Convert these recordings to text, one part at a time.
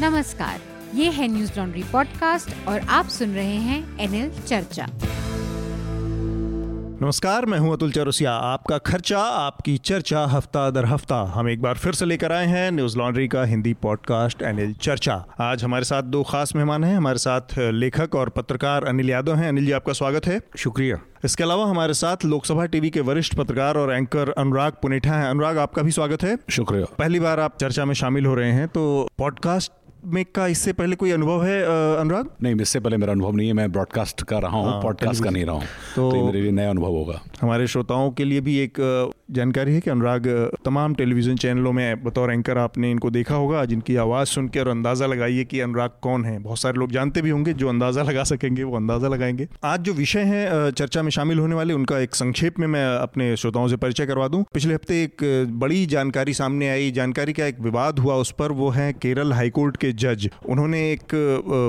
नमस्कार ये है न्यूज़ लॉन्ड्री पॉडकास्ट और आप सुन रहे हैं एनएल चर्चा। नमस्कार मैं हूँ अतुल चौरसिया। आपका खर्चा आपकी चर्चा हफ़्ता दर हफ़्ता। हम एक बार फिर से लेकर आए हैं न्यूज़ लॉन्ड्री का हिंदी पॉडकास्ट अनिल चर्चा। आज हमारे साथ दो खास मेहमान हैं। हमारे साथ लेखक और पत्रकार अनिल यादव हैं। अनिल जी आपका स्वागत है। शुक्रिया। इसके अलावा हमारे साथ लोकसभा टीवी के वरिष्ठ पत्रकार और एंकर अनुराग पुनेठा हैं। अनुराग आपका भी स्वागत है। शुक्रिया। पहली बार आप चर्चा में शामिल हो रहे हैं तो पॉडकास्ट में का इससे पहले कोई अनुभव है अनुराग? नहीं इससे पहले मेरा अनुभव नहीं है मैं ब्रॉडकास्ट कर रहा हूँ हाँ, पॉडकास्ट का नहीं रहा हूँ। तो- तो, मेरे लिए नया अनुभव होगा। हमारे श्रोताओं के लिए भी एक जानकारी है कि अनुराग तमाम टेलीविज़न चैनलों में बतौर एंकर आपने इनको देखा होगा जिनकी आवाज़ सुनकर और अंदाज़ा लगाइए कि अनुराग कौन है। बहुत सारे लोग जानते भी होंगे जो अंदाज़ा लगा सकेंगे वो अंदाज़ा लगाएँगे। आज जो विषय है चर्चा में शामिल होने वाले उनका एक संक्षेप में मैं अपने श्रोताओं से परिचय करवा दूँ। पिछले हफ़्ते एक बड़ी जानकारी सामने आई। जानकारी का एक विवाद हुआ उस पर वो है केरल हाईकोर्ट के जज, उन्होंने एक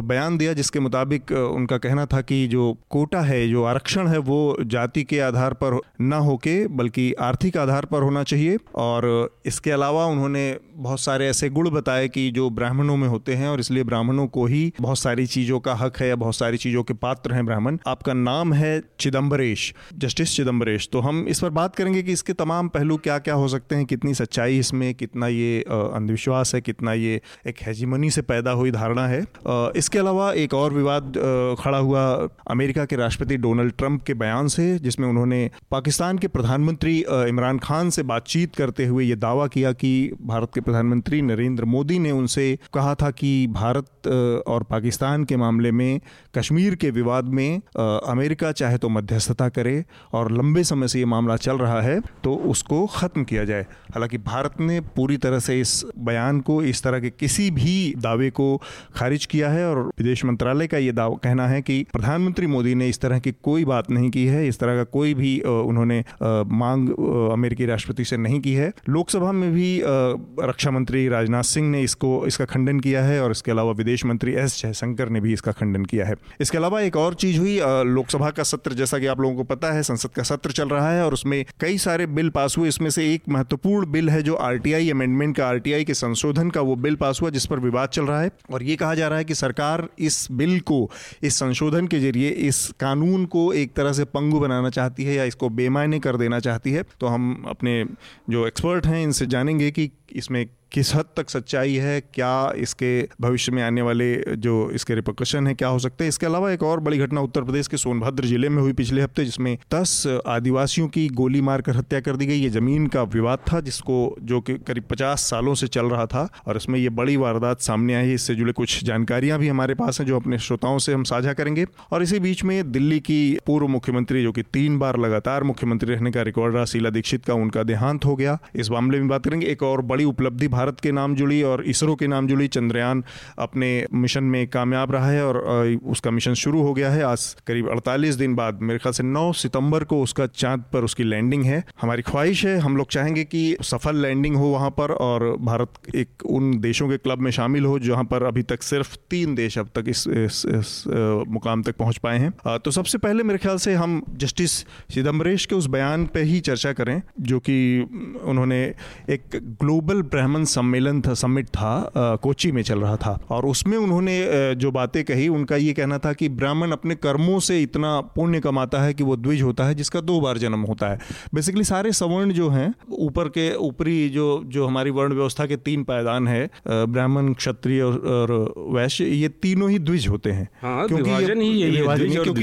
बयान दिया जिसके मुताबिक उनका कहना था कि जो कोटा है, जो आरक्षण है, वो जाति के आधार पर न होके, बल्कि आर्थिक आधार पर होना चाहिए। और इसके अलावा उन्होंने बहुत सारे ऐसे गुण बताए कि जो ब्राह्मणों में होते हैं, और इसलिए ब्राह्मणों को ही बहुत सारी चीज़ों का हक है या बहुत सारी चीज़ों के पात्र हैं ब्राह्मण। आपका नाम है चिदम्बरेश जस्टिस चिदम्बरेश तो हम इस पर बात करेंगे कि इसके तमाम पहलू क्या क्या हो सकते हैं, कितनी सच्चाई इसमें, कितना ये अंधविश्वास है, कितना ये एक हेजिमनी से पैदा हुई धारणा है। इसके अलावा एक और विवाद खड़ा हुआ अमेरिका के राष्ट्रपति डोनाल्ड ट्रंप के बयान से, जिसमें उन्होंने पाकिस्तान के प्रधानमंत्री इमरान खान से बातचीत करते हुए ये दावा किया कि भारत के प्रधानमंत्री नरेंद्र मोदी ने उनसे कहा था कि भारत और पाकिस्तान के मामले में कश्मीर के विवाद में अमेरिका चाहे तो मध्यस्थता करे और लंबे समय से ये मामला चल रहा है तो उसको ख़त्म किया जाए। हालाँकि भारत ने पूरी तरह से इस बयान को इस तरह के किसी भी दावे को खारिज किया है और विदेश मंत्रालय का ये दावा कहना है कि प्रधानमंत्री मोदी ने इस तरह की कोई बात नहीं की है, इस तरह का कोई भी उन्होंने मांग अमेरिकी राष्ट्रपति से नहीं की है। लोकसभा में भी रक्षा मंत्री राजनाथ सिंह ने इसको, इसका खंडन किया है और इसके अलावा विदेश मंत्री एस जयशंकर ने भी इसका खंडन किया है। इसके अलावा एक और चीज़ हुई लोकसभा का सत्र, जैसा कि आप लोगों को पता है, संसद का सत्र चल रहा है और उसमें कई सारे बिल पास हुए। इसमें से एक महत्वपूर्ण बिल है जो आरटीआई, अमेंडमेंट का, आरटीआई के संशोधन का वो बिल पास हुआ, जिस पर विवाद चल रहा है और ये कहा जा रहा है कि सरकार इस बिल को, इस संशोधन के ज़रिए, इस कानून को एक तरह से पंगु बनाना चाहती है या इसको बेमायने कर देना चाहती है। तो हम अपने जो एक्सपर्ट हैं, इनसे जानेंगे कि इसमें किस हद तक सच्चाई है? क्या इसके भविष्य में आने वाले जो इसके रिपोकशन है, क्या हो सकते हैं? इसके अलावा एक और बड़ी घटना उत्तर प्रदेश के सोनभद्र ज़िले में हुई पिछले हफ़्ते, जिसमें दस आदिवासियों की गोली मारकर हत्या कर दी गई। ये ज़मीन का विवाद था, जिसको जो कि करीब पचास सालों से चल रहा था, और इसमें ये बड़ी वारदात सामने आई। इससे जुड़े कुछ जानकारियाँ भी हमारे पास हैं, जो अपने श्रोताओं से हम साझा करेंगे। और इसी बीच में दिल्ली की पूर्व मुख्यमंत्री, जो कि तीन बार लगातार मुख्यमंत्री रहने का रिकॉर्ड रहा, शीला दीक्षित का उनका देहांत हो गया। इस मामले में बात करेंगे। एक और बड़ी उपलब्धि भारत के नाम जुड़ी और इसरो के नाम जुड़ी चंद्रयान अपने मिशन में कामयाब रहा है और उसका मिशन शुरू हो गया है। आज करीब 48 दिन बाद मेरे ख्याल से 9 सितंबर को उसका चाँद पर उसकी लैंडिंग है। हमारी ख्वाहिश है हम लोग चाहेंगे कि सफल लैंडिंग हो वहाँ पर और भारत एक उन देशों के क्लब में शामिल हो जहाँ पर अभी तक सिर्फ़ तीन देश अब तक इस, इस, इस मुकाम तक पहुँच पाए हैं। तो सबसे पहले मेरे ख्याल से हम जस्टिस चिदम्बरेश के उस बयान पर ही चर्चा करें जो कि उन्होंने एक ग्लोबल ब्राह्मण सम्मेलन था समिट था कोची में चल रहा था। और उसमें उन्होंने जो बातें कही उनका ये कहना था कि ब्राह्मण अपने कर्मों से इतना पुण्य कमाता है कि वो द्विज होता है जिसका दो बार जन्म होता है। बेसिकली सारे सवर्ण जो हैं ऊपर के ऊपरी जो जो हमारी वर्ण व्यवस्था के तीन पायदान है ब्राह्मण क्षत्रिय और, और वैश्य ये तीनों ही द्विज होते हैं। हाँ, क्योंकि ये- ही द्विज और क्योंकि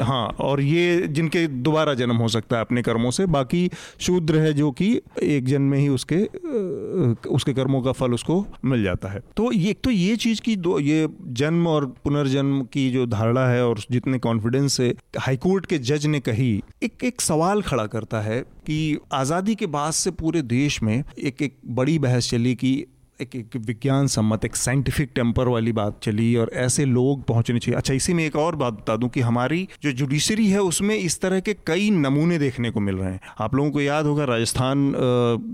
हाँ और ये जिनके दोबारा जन्म हो सकता है अपने कर्मों से बाकी शूद्र है जो कि एक जन्म में ही उसके अ, उसके कर्मों का फल उसको मिल जाता है। तो ये एक तो ये चीज़ की दो, ये जन्म और पुनर्जन्म की जो धारणा है और जितने कॉन्फिडेंस से हाईकोर्ट के जज ने कही, एक एक सवाल खड़ा करता है कि आज़ादी के बाद से पूरे देश में एक एक बड़ी बहस चली कि एक एक विज्ञान सम्मत एक साइंटिफिक टेम्पर वाली बात चली और ऐसे लोग पहुँचने चाहिए। अच्छा इसी में एक और बात बता दूँ कि हमारी जो जुडिशरी है उसमें इस तरह के कई नमूने देखने को मिल रहे हैं। आप लोगों को याद होगा राजस्थान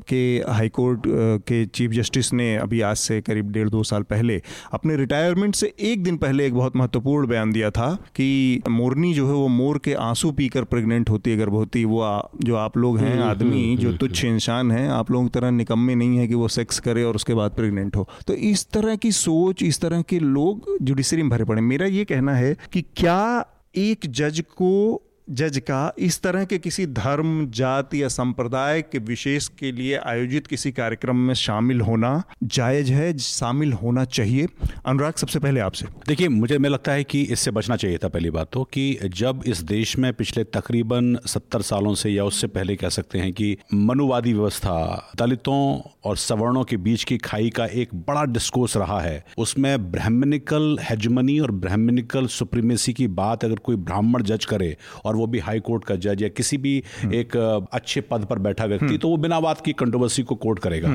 के हाईकोर्ट के चीफ जस्टिस ने अभी आज से करीब डेढ़ दो साल पहले अपने रिटायरमेंट से एक दिन पहले एक बहुत महत्वपूर्ण बयान दिया था कि मोरनी जो है वो मोर के आँसू पीकर प्रेग्नेंट होती है गर्भवती वो जो आप लोग हैं आदमी जो तुच्छ इंसान हैं आप लोगों की तरह निकम्मे नहीं है कि वो सेक्स करे और उसके बाद बाद प्रेग्नेंट हो। तो इस तरह की सोच, इस तरह के लोग जुडिशरी में भरे पड़े मेरा ये कहना है कि क्या एक जज को जज का, इस तरह के किसी धर्म, जाति या संप्रदाय के विशेष के लिए आयोजित किसी कार्यक्रम में शामिल होना जायज़ है, शामिल होना चाहिए। अनुराग, सबसे पहले आपसे। देखिए, मुझे, मैं लगता है कि इससे बचना चाहिए था पहली बात तो कि जब इस देश में पिछले तकरीबन सत्तर सालों से या उससे पहले कह सकते हैं कि मनुवादी व्यवस्था, दलितों और सवर्णों के बीच की खाई का एक बड़ा डिस्कोर्स रहा है, उसमें ब्राह्मणिकल हेजमनी और ब्राह्मणिकल सुप्रीमेसी की बात अगर कोई ब्राह्मण जज करे और वो भी हाई कोर्ट का जज या किसी भी एक अच्छे पद पर बैठा व्यक्ति तो वो बिना बात की कंट्रोवर्सी को कोर्ट करेगा।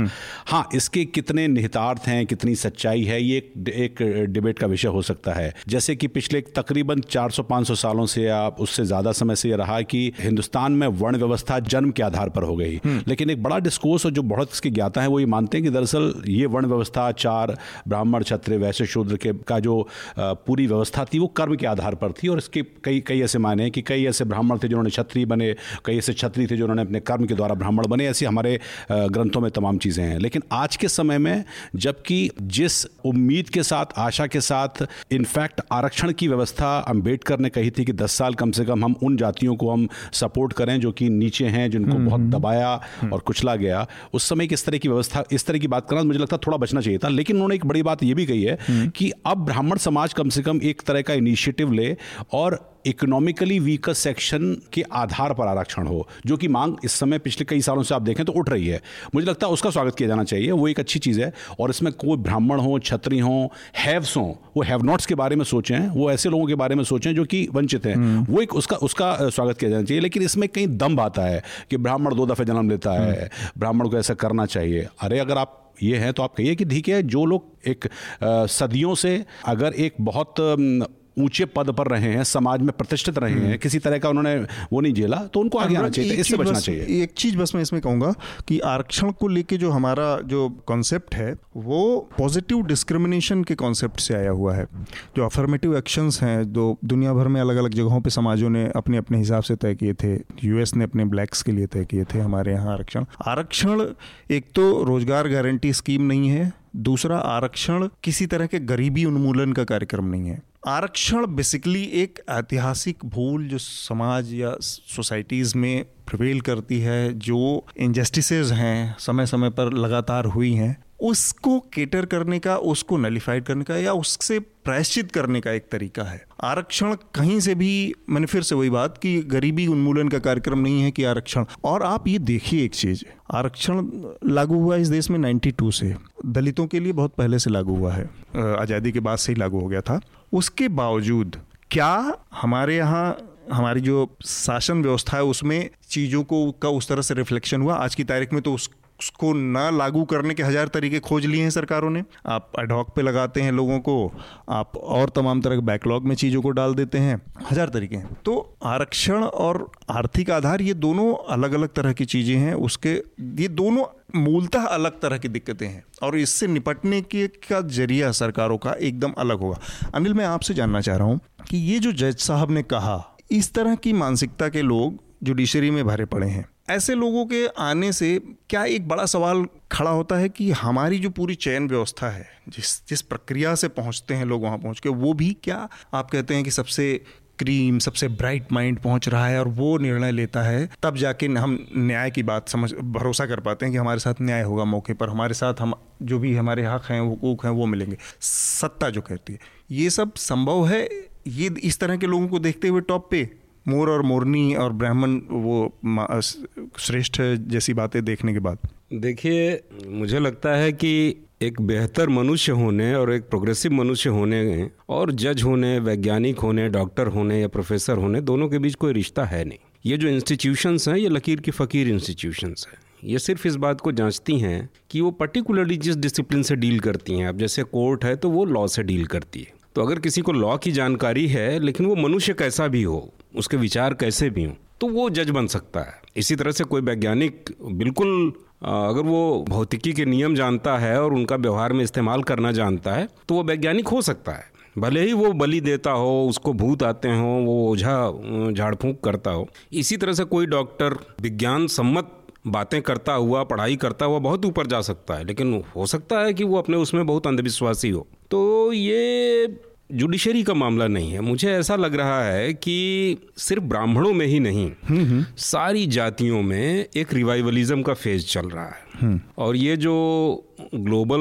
हाँ इसके कितने निहितार्थ हैं कितनी सच्चाई है ये एक, एक डिबेट का विषय हो सकता है। जैसे कि पिछले तकरीबन 400-500 सालों से या उससे ज़्यादा समय से ये रहा कि हिंदुस्तान में वर्ण व्यवस्था जन्म के आधार पर हो गई। लेकिन एक बड़ा डिस्कोर्स और जो बहुत इसकी ज्ञाता है वो ये मानते हैं कि दरअसल ये वर्ण व्यवस्था चार ब्राह्मण क्षत्रिय वैश्य शूद्र के का जो पूरी व्यवस्था थी वो कर्म के आधार पर थी और इसके कई कई ऐसे माने हैं कि कई ऐसे ब्राह्मण थे जिन्होंने क्षत्रिय बने कई ऐसे क्षत्रिय थे जिन्होंने अपने कर्म के द्वारा ब्राह्मण बने ऐसी हमारे ग्रंथों में तमाम चीज़ें हैं लेकिन आज के समय में जबकि जिस उम्मीद के साथ आशा के साथ इनफैक्ट आरक्षण की व्यवस्था अंबेडकर ने कही थी कि दस साल कम से कम हम उन जातियों को हम सपोर्ट करें जो कि नीचे हैं जिनको हम्म, बहुत हम्म। दबाया हम्म। और कुचला गया उस समय किस तरह की व्यवस्था इस तरह की बात करना मुझे लगता थोड़ा बचना चाहिए था लेकिन उन्होंने एक बड़ी बात यह भी कही है कि अब ब्राह्मण समाज कम से कम एक तरह का इनिशिएटिव ले और इकोनॉमिकली वीकर सेक्शन के आधार पर आरक्षण हो जो कि मांग इस समय पिछले कई सालों से आप देखें तो उठ रही है मुझे लगता है उसका स्वागत किया जाना चाहिए वो एक अच्छी चीज़ है और इसमें कोई ब्राह्मण हो छत्री हो हैव्स हों वो हैव नॉट्स के बारे में सोचें वो ऐसे लोगों के बारे में सोचें जो कि वंचित हैं हम्म। वो एक उसका उसका स्वागत किया जाना चाहिए लेकिन इसमें कहीं दम आता है कि ब्राह्मण दो दफ़े जन्म लेता है हम्म। ब्राह्मण को ऐसा करना चाहिए अरे अगर आप ये है तो आप कहिए कि ठीक है जो लोग एक सदियों से अगर एक बहुत ऊँचे पद पर रहे हैं समाज में प्रतिष्ठित रहे हैं किसी तरह का उन्होंने वो नहीं झेला तो उनको आगे आना चाहिए इससे बचना चाहिए। एक चीज़ बस मैं इसमें कहूँगा कि आरक्षण को लेके जो हमारा जो कॉन्सेप्ट है वो पॉजिटिव डिस्क्रिमिनेशन के कॉन्सेप्ट से आया हुआ है। जो अफर्मेटिव एक्शंस हैं जो दुनिया भर में अलग अलग जगहों पर समाजों ने अपने अपने हिसाब से तय किए थे यूएस ने अपने ब्लैक्स के लिए तय किए थे हमारे यहाँ आरक्षण। आरक्षण एक तो रोज़गार गारंटी स्कीम नहीं है दूसरा आरक्षण किसी तरह के गरीबी उन्मूलन का कार्यक्रम नहीं है। आरक्षण बेसिकली एक ऐतिहासिक भूल जो समाज या सोसाइटीज़ में प्रवेल करती है, जो इनजस्टिस हैं समय समय पर लगातार हुई हैं, उसको केटर करने का, उसको नलीफाइड करने का या उससे प्रायश्चित करने का एक तरीका है। आरक्षण कहीं से भी, मैंने फिर से वही बात कि, गरीबी उन्मूलन का कार्यक्रम नहीं है कि आरक्षण। और आप ये देखिए एक चीज़, आरक्षण लागू हुआ इस देश में 92 से, दलितों के लिए बहुत पहले से लागू हुआ है आज़ादी के बाद से ही लागू हो गया था। उसके बावजूद क्या हमारे यहाँ, हमारी जो शासन व्यवस्था है, उसमें चीज़ों को, का उस तरह से रिफ्लेक्शन हुआ? आज की तारीख में तो उस उसको ना लागू करने के हज़ार तरीके खोज लिए हैं सरकारों ने। आप एडॉक पे लगाते हैं लोगों को, आप और तमाम तरह के बैकलॉग में चीज़ों को डाल देते हैं। हज़ार तरीके हैं। तो आरक्षण और आर्थिक आधार ये दोनों अलग अलग तरह की चीज़ें हैं, उसके, ये दोनों मूलतः अलग तरह की दिक्कतें हैं। और इससे निपटने के, का ज़रिया सरकारों का एकदम अलग होगा। अनिल, मैं आपसे जानना चाह रहा हूँ कि ये जो जज साहब ने कहा, इस तरह की मानसिकता के लोग जुडिशरी में भरे पड़े हैं। ऐसे लोगों के आने से क्या एक बड़ा सवाल खड़ा होता है कि हमारी जो पूरी चयन व्यवस्था है, जिस जिस प्रक्रिया से पहुँचते हैं लोग वहाँ पहुँच के, वो भी क्या आप कहते हैं कि सबसे क्रीम, सबसे ब्राइट माइंड पहुँच रहा है और वो निर्णय लेता है, तब जाके हम न्याय की बात समझ, भरोसा कर पाते हैं कि हमारे साथ न्याय होगा मौके पर, हमारे साथ हम जो भी हमारे हक हैं, हुकूक हैं, वो मिलेंगे। सत्ता जो कहती है, ये सब संभव है? ये इस तरह के लोगों को देखते हुए टॉप पे? मोर और मोरनी और ब्राह्मण वो श्रेष्ठ जैसी बातें देखने के बाद। देखिए, मुझे लगता है कि एक बेहतर मनुष्य होने और एक प्रोग्रेसिव मनुष्य होने और जज होने, वैज्ञानिक होने, डॉक्टर होने या प्रोफेसर होने, दोनों के बीच कोई रिश्ता है नहीं। ये जो इंस्टीट्यूशंस हैं, ये लकीर की फ़कीर इंस्टीट्यूशंस हैं। ये सिर्फ़ इस बात को जांचती हैं कि वो पर्टिकुलरली जिस डिसिप्लिन से डील करती हैं, अब जैसे कोर्ट है तो वो लॉ से डील करती है। तो अगर किसी को लॉ की जानकारी है, लेकिन वो मनुष्य कैसा भी हो, उसके विचार कैसे भी हों तो वो जज बन सकता है। इसी तरह से कोई वैज्ञानिक बिल्कुल अगर वो भौतिकी के नियम जानता है और उनका व्यवहार में इस्तेमाल करना जानता है तो वो वैज्ञानिक हो सकता है। भले ही वो बलि देता हो, उसको भूत आते हों, वो ओझा झाड़ फूंक करता हो। इसी तरह से कोई डॉक्टर विज्ञान सम्मत बातें करता हुआ पढ़ाई करता हुआ बहुत ऊपर जा सकता है लेकिन हो सकता है कि वो अपने उसमें बहुत अंधविश्वासी हो। तो ये जुडिशरी का मामला नहीं है। मुझे ऐसा लग रहा है कि सिर्फ़ ब्राह्मणों में ही नहीं सारी जातियों में एक रिवाइवलिज्म का फ़ेज़ चल रहा है। और ये जो ग्लोबल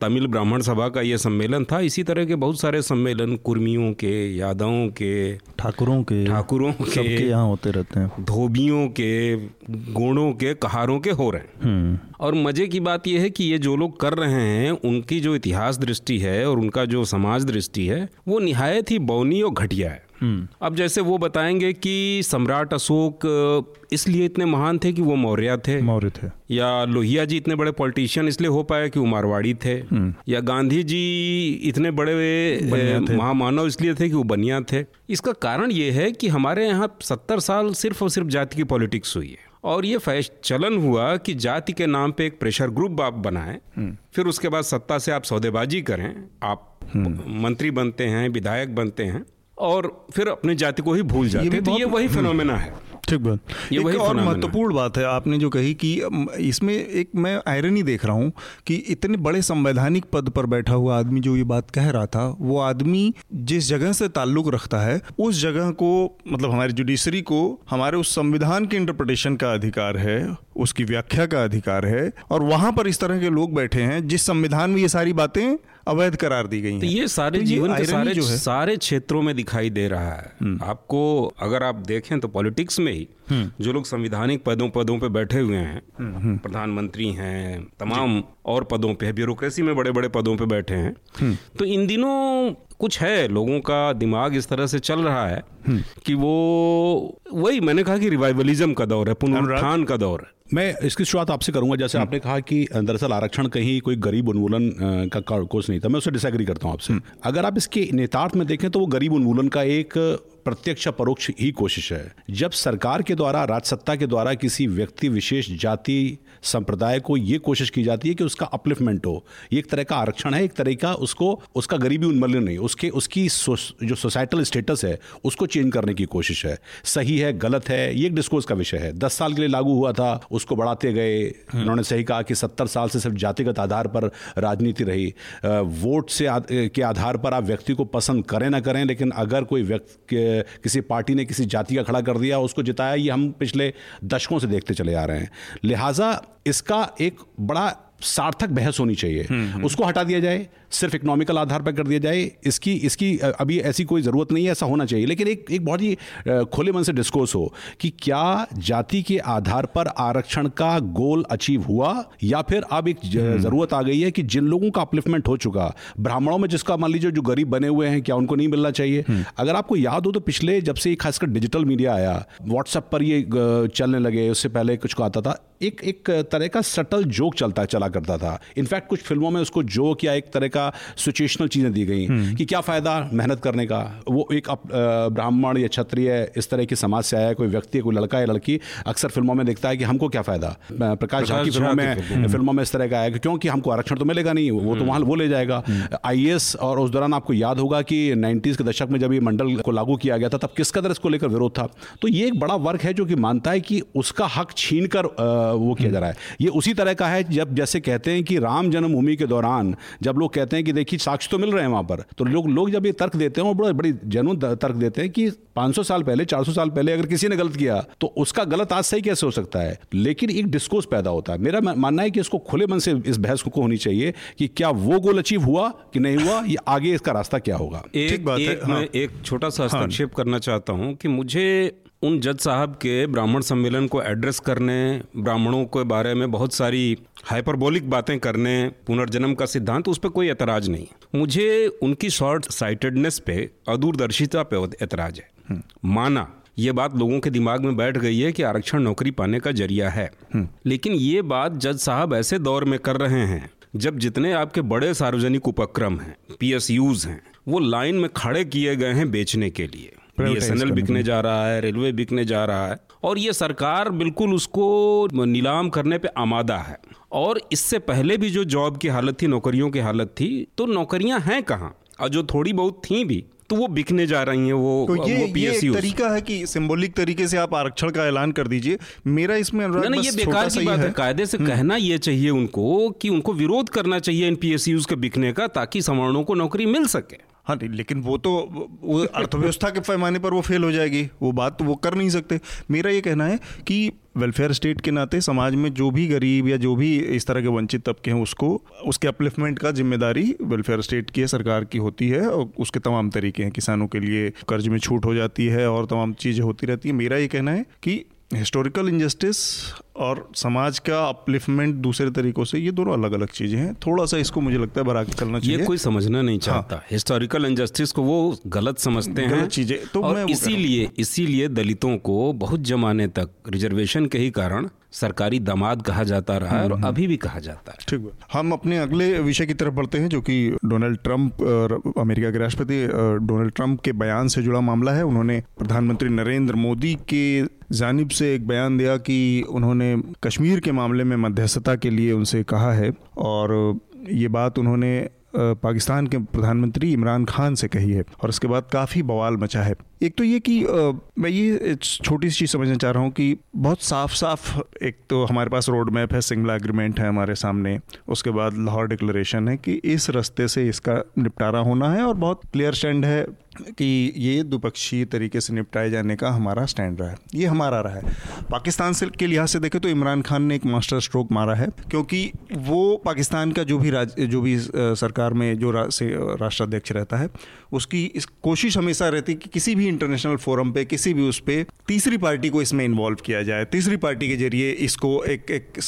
तमिल ब्राह्मण सभा का ये सम्मेलन था इसी तरह के बहुत सारे सम्मेलन कुर्मियों के यादवों के ठाकुरों के ठाकुरों के यहाँ होते रहते हैं। धोबियों के गोणों के कहारों के हो रहे हैं। हम्म। और मज़े की बात यह है कि ये जो लोग कर रहे हैं उनकी जो इतिहास दृष्टि है और उनका जो समाज दृष्टि है वो निहायत ही बौनी और घटिया है। अब जैसे वो बताएँगे कि सम्राट अशोक इसलिए इतने महान थे कि वो मौर्य थे। मौर्य थे। या लोहिया जी इतने बड़े पॉलिटिशियन इसलिए हो पाए कि वो मारवाड़ी थे। या गांधी जी इतने बड़े महामानव इसलिए थे कि वो बनिया थे। इसका कारण ये है कि हमारे यहाँ सत्तर साल सिर्फ़ और सिर्फ़ जाति की पॉलिटिक्स हुई है। और ये फैश चलन हुआ कि जाति के नाम पे एक प्रेशर ग्रुप आप बनाएँ। फिर उसके बाद सत्ता से आप सौदेबाजी करें। आप मंत्री बनते हैं विधायक बनते हैं। और फिर अपने जाति को ही भूल जाते हैं। तो ये वही फिनोमेना है। ठीक बात। ये वही और महत्वपूर्ण बात है आपने जो कही कि इसमें एक मैं आयरनी देख रहा हूँ कि इतने बड़े संवैधानिक पद पर बैठा हुआ आदमी जो ये बात कह रहा था वो आदमी जिस जगह से ताल्लुक रखता है उस जगह को मतलब हमारी जुडिशरी को हमारे उस संविधान के इंटरप्रिटेशन का अधिकार है उसकी व्याख्या का अधिकार है और वहाँ पर इस तरह के लोग बैठे हैं जिस संविधान में ये सारी बातें अवैध करार दी गई तो ये सारे तो जीवन के सारे जो है। सारे क्षेत्रों में दिखाई दे रहा है। आपको अगर आप देखें तो पॉलिटिक्स में ही जो लोग संविधानिक पदों पदों पे बैठे हुए हैं प्रधानमंत्री हैं तमाम और पदों पे ब्यूरोक्रेसी में बड़े बड़े पदों पे बैठे हैं। तो इन दिनों कुछ है लोगों का दिमाग इस तरह से चल रहा है कि वो वही मैंने कहा कि रिवाइवलिज्म का दौर है पुनरुत्थान का दौर है। मैं इसकी शुरुआत आपसे करूँगा। जैसे आपने कहा कि दरअसल आरक्षण कहीं कोई गरीब उन्मूलन का कोर्स नहीं था। मैं उससे डिसएग्री करता हूँ आपसे। अगर आप इसके नेतार्थ में देखें तो वो गरीब उन्मूलन का एक प्रत्यक्ष परोक्ष ही कोशिश है। जब सरकार के द्वारा राजसत्ता के द्वारा किसी व्यक्ति विशेष जाति संप्रदाय को ये कोशिश की जाती है कि उसका अपलिफ्टमेंट हो। ये एक तरह का आरक्षण है एक तरह का उसको उसका गरीबी उन्मूलन नहीं उसके उसकी सोस- जो सोसाइटल स्टेटस है उसको चेंज करने की कोशिश है। सही है गलत है ये एक डिस्कोर्स का विषय है। दस साल के लिए लागू हुआ था उसको बढ़ाते गए। उन्होंने सही कहा कि सत्तर साल से सिर्फ़ जातिगत आधार पर राजनीति रही। वोट से आद- के आधार पर आप व्यक्ति को पसंद करें ना करें लेकिन अगर कोई व्यक्ति किसी पार्टी ने किसी जाति का खड़ा कर दिया उसको जिताया ये हम पिछले दशकों से देखते चले आ रहे हैं। लिहाजा इसका एक बड़ा सार्थक बहस होनी चाहिए। उसको हटा दिया जाए सिर्फ़ इकोनॉमिकल आधार पर कर दिया जाए इसकी इसकी अभी ऐसी कोई ज़रूरत नहीं है ऐसा होना चाहिए। लेकिन एक एक बहुत ही खुले मन से डिस्कोर्स हो कि क्या जाति के आधार पर आरक्षण का गोल अचीव हुआ या फिर अब एक ज़रूरत आ गई है कि जिन लोगों का अपलिफ्टमेंट हो चुका ब्राह्मणों में जिसका मान लीजिए जो गरीब बने हुए हैं क्या उनको नहीं मिलना चाहिए? अगर आपको याद हो तो पिछले जब से खासकर डिजिटल मीडिया आया व्हाट्सएप पर ये चलने लगे उससे पहले कुछ को आता था एक एक तरह का सटल जोक चलता चला करता था। इनफैक्ट कुछ फ़िल्मों में उसको जोक या एक तरह का सिचुएशनल चीज़ें दी गई कि क्या फ़ायदा मेहनत करने का? वो एक ब्राह्मण या क्षत्रिय इस तरह की समाज से आया कोई व्यक्ति कोई लड़का या लड़की अक्सर फ़िल्मों में दिखता है कि हमको क्या फ़ायदा? प्रकाश झा की फ़िल्मों में फ़िल्मों। में इस तरह का आया कि क्योंकि हमको आरक्षण तो मिलेगा नहीं वो तो वहाँ वो ले जाएगा। आईएएस और उस दौरान आपको याद होगा कि 90s के दशक में जब ये मंडल को लागू किया गया था तब किस कदर इसको लेकर विरोध था? तो ये एक बड़ा वर्ग है जो कि मानता है कि उसका हक छीन कर वो किया जा रहा है। ये उसी तरह का है जब जैसे कहते हैं कि राम जन्मभूमि के दौरान जब लोग कहते हैं कि देखिए साक्ष्य तो मिल रहे हैं वहाँ पर। तो लोग लोग जब ये तर्क देते हैं वो बड़ा बड़ी जनुन तर्क देते हैं कि 500 साल पहले 400 साल पहले अगर किसी ने गलत किया तो उसका गलत आज सही कैसे हो सकता है? लेकिन एक डिस्कोर्स पैदा होता है। मेरा मानना है कि इसको खुले मन से इस बहस को होनी चाहिए कि क्या वो गोल अचीव हुआ कि नहीं हुआ या आगे इसका रास्ता क्या होगा? एक, बात है, हाँ। मैं एक छोटा सा हस्तक्षेप करना चाहता हूँ कि मुझे उन जज साहब के ब्राह्मण सम्मेलन को एड्रेस करने ब्राह्मणों के बारे में बहुत सारी हाइपरबोलिक बातें करने पुनर्जन्म का सिद्धांत उस पर कोई एतराज़ नहीं मुझे उनकी शॉर्ट साइटेडनेस पे अदूरदर्शिता पे एतराज़ है। माना ये बात लोगों के दिमाग में बैठ गई है कि आरक्षण नौकरी पाने का ज़रिया है। लेकिन ये बात जज साहब ऐसे दौर में कर रहे हैं जब जितने आपके बड़े सार्वजनिक उपक्रम हैं पीएसयूज हैं वो लाइन में खड़े किए गए हैं बेचने के लिए। बीएसएनएल बिकने जा रहा है रेलवे बिकने जा रहा है और ये सरकार बिल्कुल उसको नीलाम करने पे आमादा है। और इससे पहले भी जो जॉब की हालत थी नौकरियों की हालत थी तो नौकरियाँ हैं कहाँ? और जो थोड़ी बहुत थी भी तो वो बिकने जा रही हैं वो तो ये वो ये एक तरीका है कि सिंबॉलिक तरीके से आप आरक्षण का ऐलान कर दीजिए। मेरा इसमें अनुराग नहीं नहीं ये बेकार की बात है। कायदे से हम्म। कहना ये चाहिए उनको कि उनको विरोध करना चाहिए इन पीएसयूज के बिकने का ताकि सवर्णों को नौकरी मिल सके। हाँ नहीं लेकिन वो तो वो अर्थव्यवस्था के पैमाने पर वो फेल हो जाएगी। वो बात तो वो कर नहीं सकते। मेरा ये कहना है कि वेलफेयर स्टेट के नाते समाज में जो भी गरीब या जो भी इस तरह के वंचित तबके हैं, उसको, उसके अपलिफ्टमेंट का ज़िम्मेदारी वेलफेयर स्टेट की है, सरकार की होती है और उसके तमाम तरीके हैं। किसानों के लिए कर्ज में छूट हो जाती है और तमाम चीज़ें होती रहती है। मेरा ये कहना है कि हिस्टोरिकल इनजस्टिस और समाज का अपलिफ्टमेंट दूसरे तरीकों से ये दोनों अलग अलग चीज़ें हैं। थोड़ा सा इसको मुझे लगता है बरा के चलना चाहिए। ये कोई समझना नहीं चाहता। हिस्टोरिकल इनजस्टिस को वो गलत समझते गलत हैं चीज़ें, तो मैं इसीलिए इसीलिए दलितों को बहुत जमाने तक रिजर्वेशन के ही कारण सरकारी दामाद कहा जाता रहा है और अभी भी कहा जाता है। ठीक हम अपने अगले विषय की तरफ़ बढ़ते हैं जो कि डोनाल्ड ट्रंप अ, अमेरिका के राष्ट्रपति डोनाल्ड ट्रंप के बयान से जुड़ा मामला है। उन्होंने प्रधानमंत्री नरेंद्र मोदी के जानिब से एक बयान दिया कि उन्होंने कश्मीर के मामले में मध्यस्थता के लिए उनसे कहा है और ये बात उन्होंने पाकिस्तान के प्रधानमंत्री इमरान खान से कही है और उसके बाद काफ़ी बवाल मचा है। एक तो ये कि अ, मैं ये छोटी सी चीज़ समझना चाह रहा हूँ कि बहुत साफ़ साफ़ एक तो हमारे पास रोड मैप है सिंगला एग्रीमेंट है हमारे सामने उसके बाद लाहौर डिक्लेरेशन है कि इस रास्ते से इसका निपटारा होना है और बहुत क्लियर स्टैंड है कि ये द्विपक्षीय तरीके से निपटाए जाने का हमारा स्टैंड रहा है। ये हमारा रहा है। पाकिस्तान से के लिहाज से देखें तो इमरान खान ने एक मास्टर स्ट्रोक मारा है क्योंकि वो पाकिस्तान का जो भी राज जो भी सरकार में जो रा, राष्ट्राध्यक्ष रहता है उसकी इस कोशिश हमेशा रहती है कि किसी भी इंटरनेशनल फोरम पे, किसी भी उस पर तीसरी पार्टी को इसमें इन्वॉल्व किया जाए। तीसरी पार्टी के ज़रिए इसको एक एक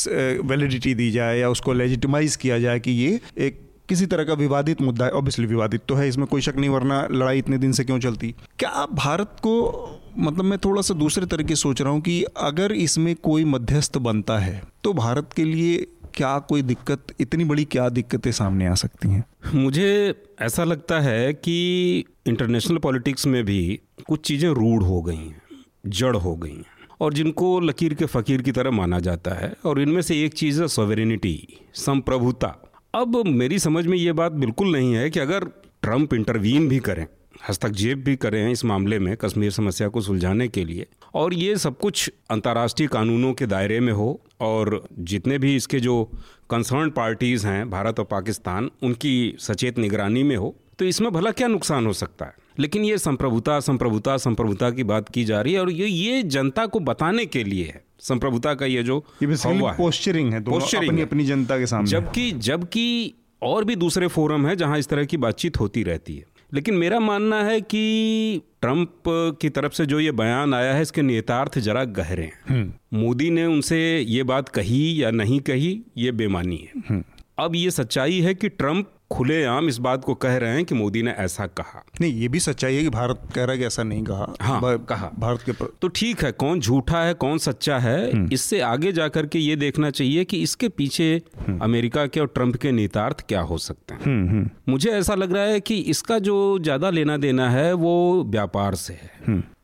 वैलिडिटी दी जाए या उसको लेजिटिमाइज किया जाए कि ये एक किसी तरह का विवादित मुद्दा है। ऑब्वियसली विवादित तो है, इसमें कोई शक नहीं, वरना लड़ाई इतने दिन से क्यों चलती? क्या भारत को मतलब मैं थोड़ा सा दूसरे तरीके से सोच रहा हूँ कि अगर इसमें कोई मध्यस्थ बनता है तो भारत के लिए क्या कोई दिक्कत, इतनी बड़ी क्या दिक्कतें सामने आ सकती हैं? मुझे ऐसा लगता है कि इंटरनेशनल पॉलिटिक्स में भी कुछ चीज़ें रूढ़ हो गई हैं, जड़ हो गई हैं, और जिनको लकीर के फ़कीर की तरह माना जाता है, और इनमें से एक चीज़ है सॉवेरेनिटी संप्रभुता। अब मेरी समझ में ये बात बिल्कुल नहीं है कि अगर ट्रंप इंटरवीन भी करें हस्तक्षेप भी करें इस मामले में कश्मीर समस्या को सुलझाने के लिए। और ये सब कुछ अंतर्राष्ट्रीय कानूनों के दायरे में हो और जितने भी इसके जो कंसर्न पार्टीज़ हैं भारत और पाकिस्तान उनकी सचेत निगरानी में हो तो इसमें भला क्या नुकसान हो सकता है? लेकिन ये संप्रभुता संप्रभुता संप्रभुता की बात की जा रही है और ये ये जनता को बताने के लिए है। संप्रभुता का ये जो ये है। पोस्चरिंग है दोनों अपनी है। अपनी जनता के सामने। जबकि जबकि और भी दूसरे फोरम है जहाँ इस तरह की बातचीत होती रहती है। लेकिन मेरा मानना है कि ट्रंप की तरफ़ से जो ये बयान आया है इसके नेतार्थ जरा गहरे हैं। मोदी ने उनसे ये बात कही या नहीं कही ये बेमानी है। अब ये सच्चाई है कि ट्रंप खुलेआम इस बात को कह रहे हैं कि मोदी ने ऐसा कहा। नहीं ये भी सच्चाई है कि भारत कह रहा है कि ऐसा नहीं कहा। हाँ, ब- कहा। भारत के प्र- तो ठीक है कौन झूठा है कौन सच्चा है इससे आगे जाकर के ये देखना चाहिए कि इसके पीछे अमेरिका के और ट्रंप के निहितार्थ क्या हो सकते हैं। मुझे ऐसा लग रहा है कि इसका जो ज़्यादा लेना देना है वो व्यापार से है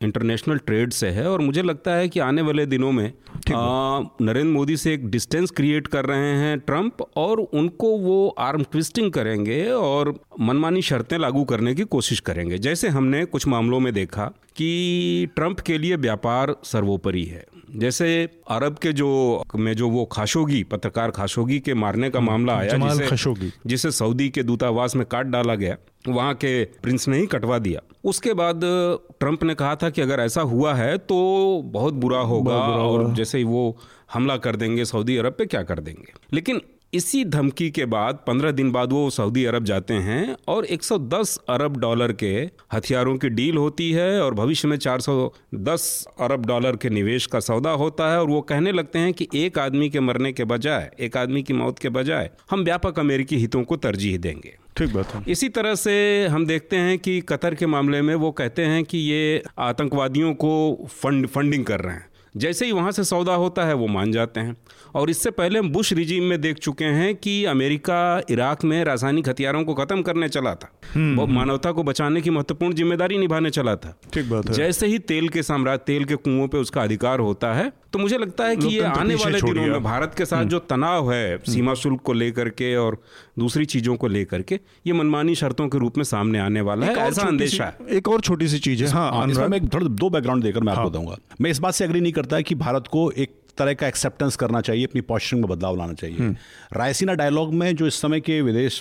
इंटरनेशनल ट्रेड से है और मुझे लगता है कि आने वाले दिनों में नरेंद्र मोदी से एक डिस्टेंस क्रिएट कर रहे हैं ट्रंप और उनको वो आर्म ट्विस्टिंग करेंगे और मनमानी शर्तें लागू करने की कोशिश करेंगे। जैसे हमने कुछ मामलों में देखा कि ट्रंप के लिए व्यापार सर्वोपरि है। जैसे अरब के जो में जो वो खाशोगी पत्रकार खाशोगी के मारने का मामला आया जिसे खशोगी। जिसे सऊदी के दूतावास में काट डाला गया वहाँ के प्रिंस ने ही कटवा दिया। उसके बाद ट्रंप ने कहा था कि अगर ऐसा हुआ है तो बहुत बुरा होगा बुरा और जैसे ही वो हमला कर देंगे सऊदी अरब पे क्या कर देंगे? लेकिन इसी धमकी के बाद पंद्रह दिन बाद वो सऊदी अरब जाते हैं और 110 अरब डॉलर के हथियारों की डील होती है और भविष्य में 410 अरब डॉलर के निवेश का सौदा होता है और वो कहने लगते हैं कि एक आदमी के मरने के बजाय एक आदमी की मौत के बजाय हम व्यापक अमेरिकी हितों को तरजीह देंगे। ठीक बात है। इसी तरह से हम देखते हैं कि कतर के मामले में वो कहते हैं कि ये आतंकवादियों को फंड फंडिंग कर रहे हैं। जैसे ही वहाँ से सौदा होता है वो मान जाते हैं। और इससे पहले हम बुश रिजीम में देख चुके हैं कि अमेरिका इराक में रासायनिक हथियारों को खत्म करने चला था। वो मानवता को बचाने की महत्वपूर्ण ज़िम्मेदारी निभाने चला था। ठीक बात है। जैसे ही तेल के साम्राज्य तेल के कुओं पे उसका अधिकार होता है तो मुझे लगता है कि ये आने वाले दिनों में भारत के साथ जो तनाव है सीमा शुल्क को लेकर के और दूसरी चीज़ों को लेकर के ये मनमानी शर्तों के रूप में सामने आने वाला है एक ऐसा अंदेशा है। एक और छोटी सी चीज़ है हाँ हाँ, मैं थोड़ा दो बैकग्राउंड देकर मैं आपको दूँगा। मैं इस बात से एग्री नहीं करता कि भारत को एक तरह का एक्सेप्टेंस करना चाहिए अपनी पॉस्चरिंग में बदलाव लाना चाहिए। रायसीना डायलॉग में जो इस समय के विदेश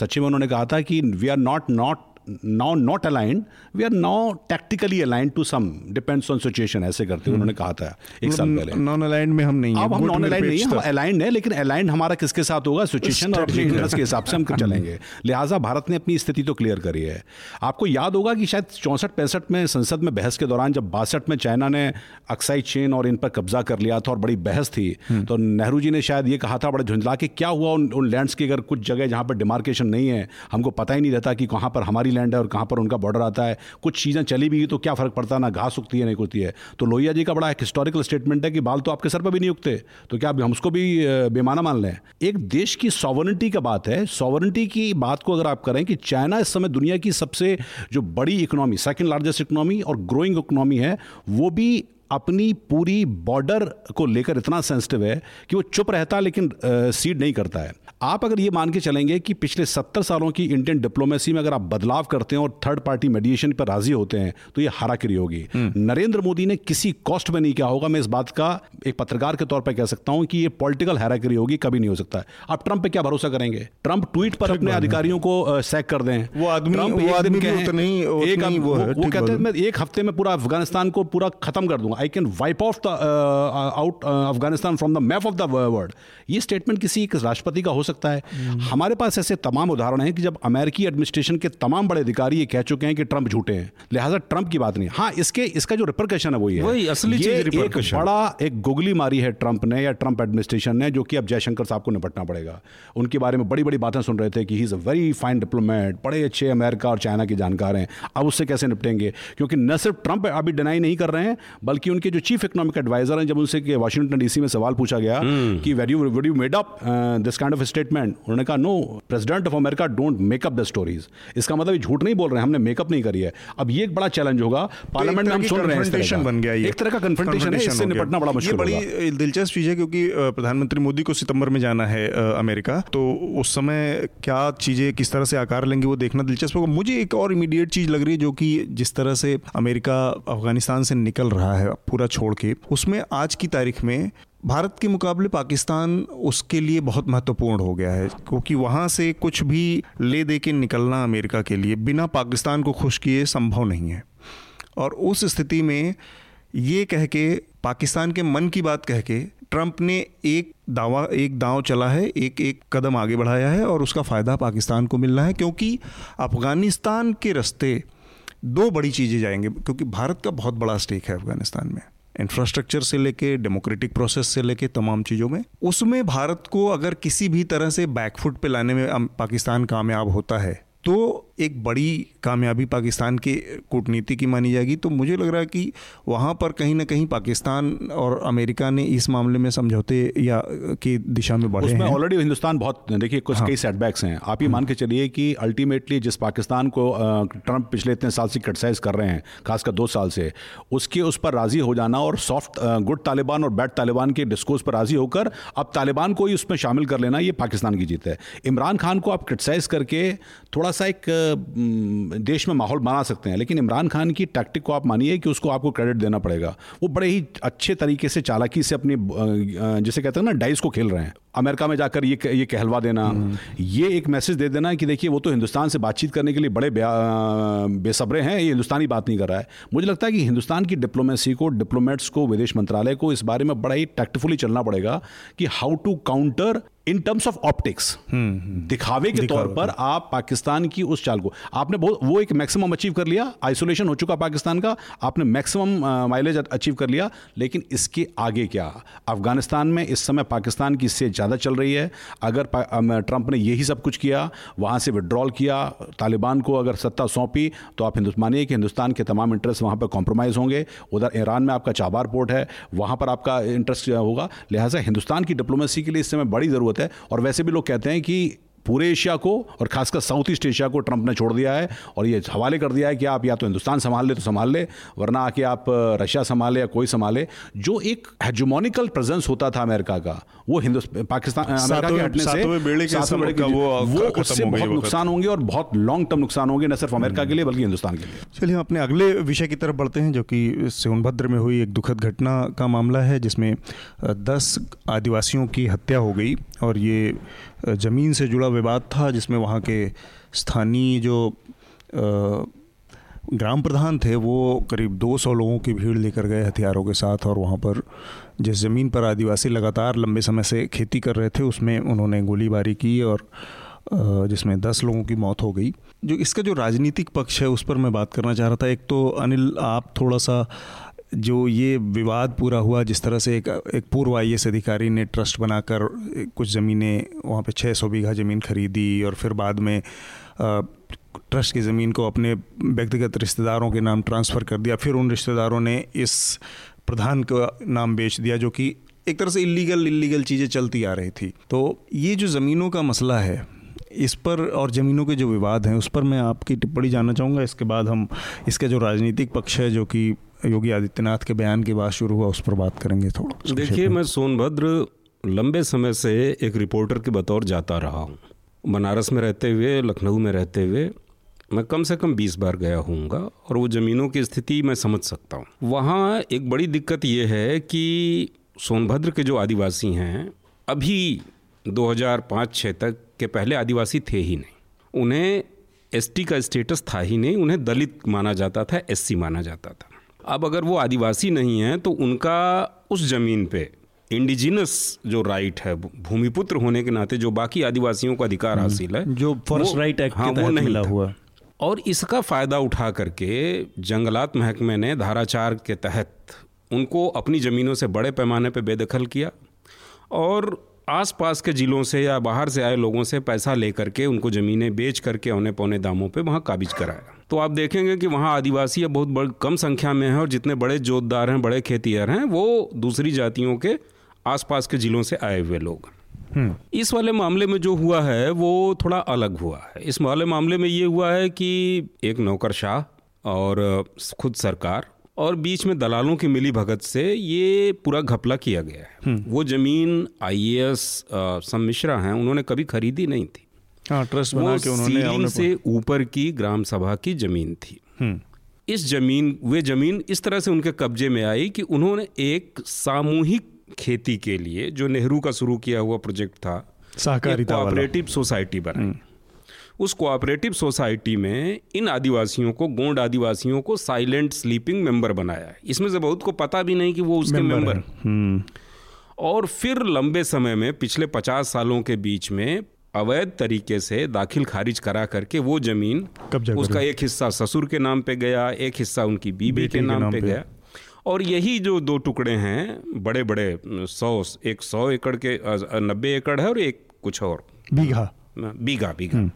सचिव उन्होंने कहा था कि we are not not now not aligned we are now tactically aligned to some depends on situation ऐसे करते हुए उन्होंने कहा था एक साल पहले। नॉन अलाइंड में हम नहीं अब हम नॉन अलाइंड नहीं है हम अलाइंड है लेकिन अलाइंड हमारा किसके साथ होगा? सिचुएशन और अपने इंटरेस्ट के हिसाब से हम चलेंगे। लिहाजा भारत ने अपनी स्थिति तो क्लियर करी है। आपको याद होगा कि शायद चौंसठ पैंसठ में संसद में बहस के दौरान जब बासठ में चाइना ने अक्साई चेन और इन पर कब्जा कर लिया था और बड़ी बहस थी तो नेहरू जी ने शायद ये कहा था बड़े झुंझला के क्या हुआ उन लैंड्स की अगर कुछ जगह जहाँ पर डिमार्केशन नहीं है हमको पता ही नहीं रहता कि कहाँ पर हमारी लैंड है और कहाँ पर उनका बॉर्डर आता है, कुछ चीज़ें चली भी तो क्या फ़र्क पड़ता है, ना घास उगती है नहीं उगती है। तो लोहिया जी का बड़ा एक हिस्टोरिकल स्टेटमेंट है कि बाल तो आपके सर पर भी नहीं उगते। तो क्या हम उसको भी बेमाना मान लें? एक देश की सॉवरनिटी का बात है। सॉवरनिटी की बात को अगर आप करें कि चाइना इस समय दुनिया की सबसे जो बड़ी इकोनॉमी सेकेंड लार्जेस्ट इकोनॉमी और ग्रोइंग इकोनॉमी है, वो भी अपनी पूरी बॉर्डर को लेकर इतना सेंसिटिव है कि वो चुप रहता है लेकिन सीड नहीं करता है। आप अगर ये मान के चलेंगे कि पिछले सत्तर सालों की इंडियन डिप्लोमेसी में अगर आप बदलाव करते हैं और थर्ड पार्टी मेडिएशन पर राज़ी होते हैं तो ये हाराकिरी होगी। नरेंद्र मोदी ने किसी कॉस्ट में नहीं किया होगा। मैं इस बात का एक पत्रकार के तौर पर कह सकता हूँ कि ये पॉलिटिकल हैराकिरी होगी कभी नहीं हो सकता। है आप ट्रंप पे क्या भरोसा करेंगे? ट्रंप ट्वीट पर अपने अधिकारियों को सैक कर दें। वो आदमी- वो एक आदमी वो, कहते हैं मैं एक हफ़्ते में पूरा अफ़गानिस्तान को पूरा खत्म कर दूँगा। I can wipe off the out Afghanistan from the map of the world ये स्टेटमेंट किसी एक राष्ट्रपति का हो सकता है। हमारे पास ऐसे तमाम उदाहरण हैं कि जब अमेरिकी एडमिनिस्ट्रेशन के तमाम बड़े अधिकारी ये कह चुके हैं कि ट्रंप झूठे हैं लिहाजा ट्रंप की बात नहीं। हाँ इसके इसका जो रिप्रकशन है वो ये वही असली ये एक बड़ा एक गुगली मारी है ट्रंप ने या ट्रंप एडमिनिस्ट्रेशन ने जो कि अब जयशंकर साहब को निपटना पड़ेगा। उनके बारे में बड़ी बड़ी बातें सुन रहे थे कि he is a very fine diplomat बड़े अच्छे अमेरिका और चाइना के जानकार हैं। अब उससे कैसे निपटेंगे? क्योंकि न सिर्फ़ ट्रंप अभी डिनाई नहीं कर रहे हैं बल्कि उनके जो चीफ इकोनॉमिक एडवाइजर हैं जब उनसे वाशिंगटन डीसी में सवाल पूछा गया कि where you where you made up this kind of statement उन्होंने कहा no president of America don't make up the stories इसका मतलब झूठ नहीं बोल रहे हैं हमने मेकअप नहीं करी है। अब ये एक बड़ा चैलेंज होगा। पार्लियामेंट में हम सुन रहे हैं। बन गया ये। एक तरह का कन्फ्रंटेशन है इससे निपटना बड़ा मुश्किल ये बड़ी दिलचस्प चीज़ है क्योंकि प्रधानमंत्री मोदी को सितंबर में जाना है अमेरिका। तो उस समय क्या चीज़ें किस तरह से आकार लेंगे वो देखना दिलचस्प होगा। मुझे एक और इमीडिएट चीज़ लग रही है जो कि जिस तरह से अमेरिका अफ़गानिस्तान से निकल रहा है पूरा छोड़ के उसमें आज की तारीख में भारत के मुकाबले पाकिस्तान उसके लिए बहुत महत्वपूर्ण हो गया है, क्योंकि वहाँ से कुछ भी ले दे के निकलना अमेरिका के लिए बिना पाकिस्तान को खुश किए संभव नहीं है। और उस स्थिति में ये कह के, पाकिस्तान के मन की बात कह के, ट्रंप ने एक दावा, एक दांव चला है, एक एक कदम आगे बढ़ाया है और उसका फ़ायदा पाकिस्तान को मिलना है, क्योंकि अफ़गानिस्तान के रास्ते दो बड़ी चीज़ें जाएँगे, क्योंकि भारत का बहुत बड़ा स्टेक है अफ़गानिस्तान में। इंफ्रास्ट्रक्चर से लेके डेमोक्रेटिक प्रोसेस से लेके तमाम चीज़ों में, उसमें भारत को अगर किसी भी तरह से बैकफुट पे लाने में पाकिस्तान कामयाब होता है तो एक बड़ी कामयाबी पाकिस्तान के कूटनीति की मानी जाएगी। तो मुझे लग रहा है कि वहाँ पर कहीं ना कहीं पाकिस्तान और अमेरिका ने इस मामले में समझौते या की दिशा में बढ़े उसमें ऑलरेडी हिंदुस्तान बहुत देखिए कुछ हाँ। कई सेटबैक्स हैं। आप ये मान के चलिए कि अल्टीमेटली जिस पाकिस्तान को ट्रंप पिछले इतने साल से क्रिटिसाइज कर रहे हैं खासकर दो साल से उसके उस पर राज़ी हो जाना और सॉफ्ट गुड तालिबान और बैड तालिबान के डिस्कोर्स पर राज़ी होकर अब तालिबान को ही उसमें शामिल कर लेना ये पाकिस्तान की जीत है। इमरान खान को आप क्रिटिसाइज करके थोड़ा सा एक देश में माहौल बना सकते हैं। लेकिन इमरान खान की टैक्टिक को आप मानिए कि उसको आपको क्रेडिट देना पड़ेगा। वो बड़े ही अच्छे तरीके से चालाकी से अपनी जिसे कहते हैं ना डाइस को खेल रहे हैं। अमेरिका में जाकर ये ये कहलवा देना ये एक मैसेज दे देना कि देखिए वो तो हिंदुस्तान से बातचीत करने के लिए बड़े बेसब्रे हैं ये हिंदुस्तानी बात नहीं कर रहा है। मुझे लगता है कि हिंदुस्तान की डिप्लोमेसी को डिप्लोमेट्स को विदेश मंत्रालय को इस बारे में बड़ा ही टैक्टफुली चलना पड़ेगा कि how to counter in terms of optics दिखावे के तौर पर आप पाकिस्तान की उस चाल को आपने बहुत वो एक मैक्सिमम अचीव कर लिया आइसोलेशन हो चुका पाकिस्तान का आपने मैक्सिमम माइलेज अचीव कर लिया लेकिन इसके आगे क्या? अफ़गानिस्तान में इस समय पाकिस्तान की से ज़्यादा चल रही है। अगर ट्रंप ने यही सब कुछ किया वहाँ से विड्रॉल किया तालिबान को अगर सत्ता सौंपी तो आप हिंदुस्तान मानिए कि हिंदुस्तान के तमाम इंटरेस्ट वहाँ पर कॉम्प्रोमाइज़ होंगे। उधर ईरान में आपका चाबार पोर्ट है वहाँ पर आपका इंटरेस्ट होगा। लिहाजा हिंदुस्तान की डिप्लोमेसी के लिए इस समय बड़ी ज़रूरत है। और वैसे भी लोग कहते हैं कि पूरे एशिया को और खासकर साउथ ईस्ट एशिया को ट्रंप ने छोड़ दिया है और ये हवाले कर दिया है कि आप या तो हिंदुस्तान संभाल ले तो संभाल ले वरना आके आप रशिया संभाले या कोई संभाले। जो एक हेजुमोनिकल प्रेजेंस होता था अमेरिका का वो हिंदुस्तान पाकिस्तान अमेरिका के हटने से बेड़े के वो वो उससे बहुत नुकसान होंगे और बहुत लॉन्ग टर्म नुकसान होंगे न सिर्फ़ अमेरिका के लिए बल्कि हिंदुस्तान के लिए। चलिए हम अपने अगले विषय की तरफ़ बढ़ते हैं जो कि सोनभद्र में हुई एक दुखद घटना का मामला है जिसमें दस आदिवासियों की हत्या हो गई और ये ज़मीन से जुड़ा विवाद था, जिसमें वहाँ के स्थानीय जो ग्राम प्रधान थे, वो करीब 200 लोगों की भीड़ लेकर गए हथियारों के साथ और वहाँ पर जिस ज़मीन पर आदिवासी लगातार लंबे समय से खेती कर रहे थे, उसमें उन्होंने गोलीबारी की और जिसमें दस लोगों की मौत हो गई। जो इसका जो राजनीतिक पक्ष है, उस पर मैं बात करना चाह रहा था। एक तो अनिल, आप थोड़ा सा जो ये विवाद पूरा हुआ, जिस तरह से एक एक पूर्व आई अधिकारी ने ट्रस्ट बनाकर कुछ ज़मीनें वहाँ पे 600 बीघा ज़मीन खरीदी और फिर बाद में ट्रस्ट की ज़मीन को अपने व्यक्तिगत रिश्तेदारों के नाम ट्रांसफ़र कर दिया। फिर उन रिश्तेदारों ने इस प्रधान का नाम बेच दिया, जो कि एक तरह से इलीगल इलीगल चीज़ें चलती आ रही थी। तो ये जो ज़मीनों का मसला है, इस पर और ज़मीनों के जो विवाद हैं, उस पर मैं आपकी टिप्पणी जानना चाहूँगा। इसके बाद हम, इसका जो राजनीतिक पक्ष है, जो कि योगी आदित्यनाथ के बयान के बाद शुरू हुआ उस पर बात करेंगे थोड़ा देखिए मैं। सोनभद्र लंबे समय से एक रिपोर्टर के बतौर जाता रहा हूँ। बनारस में रहते हुए लखनऊ में रहते हुए मैं कम से कम 20 बार गया हूँगा और वो ज़मीनों की स्थिति मैं समझ सकता हूँ। वहाँ एक बड़ी दिक्कत ये है कि सोनभद्र के जो आदिवासी हैं अभी 2005-6 तक के पहले आदिवासी थे ही नहीं। उन्हें एसटी का स्टेटस था ही नहीं उन्हें दलित माना जाता था एससी माना जाता था। अब अगर वो आदिवासी नहीं हैं तो उनका उस ज़मीन पे इंडिजिनस जो राइट है भूमिपुत्र होने के नाते जो बाकी आदिवासियों को अधिकार हासिल है जो फ़र्स्ट राइट एक्ट हाँ, के वो तहत नहीं। हुआ। और इसका फ़ायदा उठा करके जंगलात महकमे ने धाराचार के तहत उनको अपनी ज़मीनों से बड़े पैमाने पर बेदखल किया और आसपास के ज़िलों से या बाहर से आए लोगों से पैसा लेकर के उनको ज़मीनें बेच करके औने पौने दामों पे वहाँ काबिज कराया। तो आप देखेंगे कि वहाँ आदिवासी अब बहुत बड़ कम संख्या में हैं और जितने बड़े जोतदार हैं बड़े खेतिहर हैं वो दूसरी जातियों के आसपास के ज़िलों से आए हुए लोग। इस वाले मामले में जो हुआ है वो थोड़ा अलग हुआ है। इस वाले मामले में ये हुआ है कि एक नौकरशाह और खुद सरकार और बीच में दलालों की मिली भगत से ये पूरा घपला किया गया है। वो ज़मीन आईएएस सम्मिश्रा हैं उन्होंने कभी खरीदी नहीं थी। हाँ ट्रस्ट बना के उन्होंने सीलिंग से ऊपर की ग्राम सभा की ज़मीन थी। इस ज़मीन वे ज़मीन इस तरह से उनके कब्जे में आई कि उन्होंने एक सामूहिक खेती के लिए जो नेहरू का शुरू किया हुआ प्रोजेक्ट था सहकारिता कोऑपरेटिव सोसाइटी बनाई। उस कोऑपरेटिव सोसाइटी में इन आदिवासियों को गोंड आदिवासियों को साइलेंट स्लीपिंग मेंबर बनाया। इसमें से बहुत को पता भी नहीं कि वो उसके मेंबर मेंबर हम्म। और फिर लंबे समय में पिछले पचास सालों के बीच में अवैध तरीके से दाखिल खारिज करा करके वो ज़मीन कब्जा उसका एक हिस्सा ससुर के नाम पे गया एक हिस्सा उनकी बीबी के के नाम, नाम पे। गया। और यही जो दो टुकड़े हैं बड़े बड़े सौ एक सौ एकड़ के नब्बे एकड़ है और एक कुछ और। बीघा। बीघा बीघा।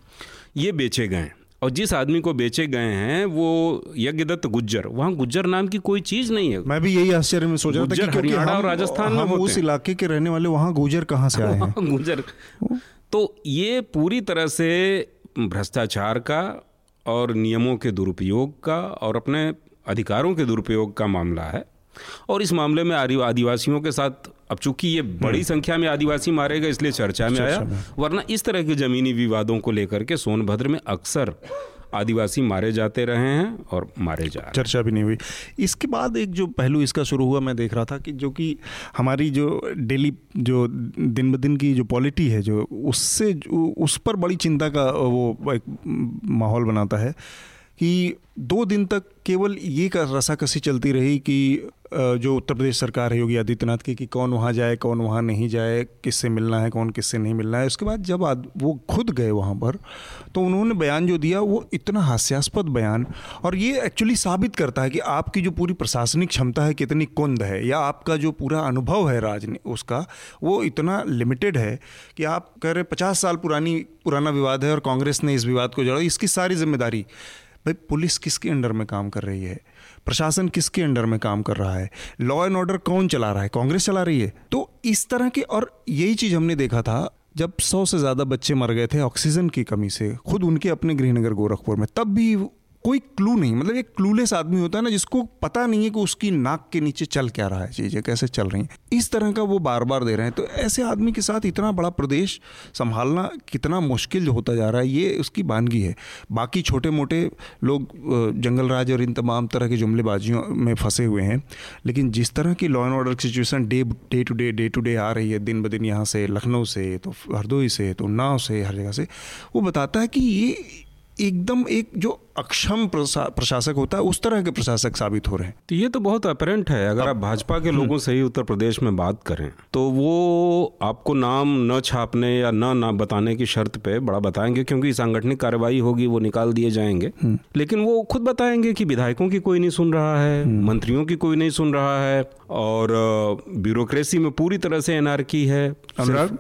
ये बेचे गए और जिस आदमी को बेचे गए हैं वो यज्ञदत्त गुज्जर। वहाँ गुज्जर नाम की कोई चीज़ नहीं है। मैं भी यही आश्चर्य में सोच रहा था हरियाणा हम- और राजस्थान में उस इलाके के रहने वाले वहाँ गुजर कहाँ से आए हैं? गुजर तो ये पूरी तरह से भ्रष्टाचार का और नियमों के दुरुपयोग का और अपने अधिकारों के दुरुपयोग का मामला है। और इस मामले में आदि- आदिवासियों के साथ अब चूँकि ये बड़ी संख्या में आदिवासी मारे गए इसलिए चर्चा में आया। वरना इस तरह के जमीनी विवादों को लेकर के सोनभद्र में अक्सर आदिवासी मारे जाते रहे हैं और मारे जा रहे चर्चा भी नहीं हुई। इसके बाद एक जो पहलू इसका शुरू हुआ, मैं देख रहा था कि जो कि हमारी जो डेली जो दिन ब दिन की जो पॉलिटी है, जो उससे उस पर बड़ी चिंता का वो एक माहौल बनाता है। कि दो दिन तक केवल ये का रसाकसी चलती रही कि जो उत्तर प्रदेश सरकार है योगी आदित्यनाथ की कि कौन वहाँ जाए कौन वहाँ नहीं जाए किससे मिलना है कौन किससे नहीं मिलना है। उसके बाद जब आद, वो खुद गए वहाँ पर तो उन्होंने बयान जो दिया वो इतना हास्यास्पद बयान और ये एक्चुअली साबित करता है कि आपकी जो पूरी प्रशासनिक क्षमता है कितनी कुंद है या आपका जो पूरा अनुभव है राज उसका वो इतना लिमिटेड है कि आप कह रहे पचास साल पुरानी पुराना विवाद है और कांग्रेस ने इस विवाद को जड़ा। इसकी सारी ज़िम्मेदारी भाई, पुलिस किसके अंडर में काम कर रही है? प्रशासन किसके अंडर में काम कर रहा है? लॉ एंड ऑर्डर कौन चला रहा है? कांग्रेस चला रही है? तो इस तरह के, और यही चीज़ हमने देखा था, जब सौ से ज़्यादा बच्चे मर गए थे ऑक्सीजन की कमी से, खुद उनके अपने गृहनगर गोरखपुर में, तब भी कोई क्लू नहीं मतलब एक क्लूलेस आदमी होता है ना, जिसको पता नहीं है कि उसकी नाक के नीचे चल क्या रहा है, चीज़ें कैसे चल रही हैं। इस तरह का वो बार बार दे रहे हैं। तो ऐसे आदमी के साथ इतना बड़ा प्रदेश संभालना कितना मुश्किल होता जा रहा है, ये उसकी बानगी है। बाकी छोटे मोटे लोग जंगल राज और इन तमाम तरह की जुमलेबाजियों में फंसे हुए हैं। लेकिन जिस तरह की लॉ एंड ऑर्डर की situation day day to day day to day आ रही है, दिन ब दिन यहाँ से, लखनऊ से तो हरदोई से तो उन्नाव से, हर जगह से, वो बताता है कि ये एकदम एक जो अक्षम प्रशा, प्रशासक होता है उस तरह के प्रशासक साबित हो रहे हैं। तो ये तो बहुत अपरेंट है। अगर आप भाजपा के लोगों से ही उत्तर प्रदेश में बात करें तो वो आपको नाम न छापने या न ना बताने की शर्त पे बड़ा बताएँगे क्योंकि सांगठनिक कार्रवाई होगी वो निकाल दिए जाएँगे। लेकिन वो खुद बताएँगे कि विधायकों की कोई नहीं सुन रहा है मंत्रियों की कोई नहीं सुन रहा है और ब्यूरोक्रेसी में पूरी तरह से एनआरकी है अनुराग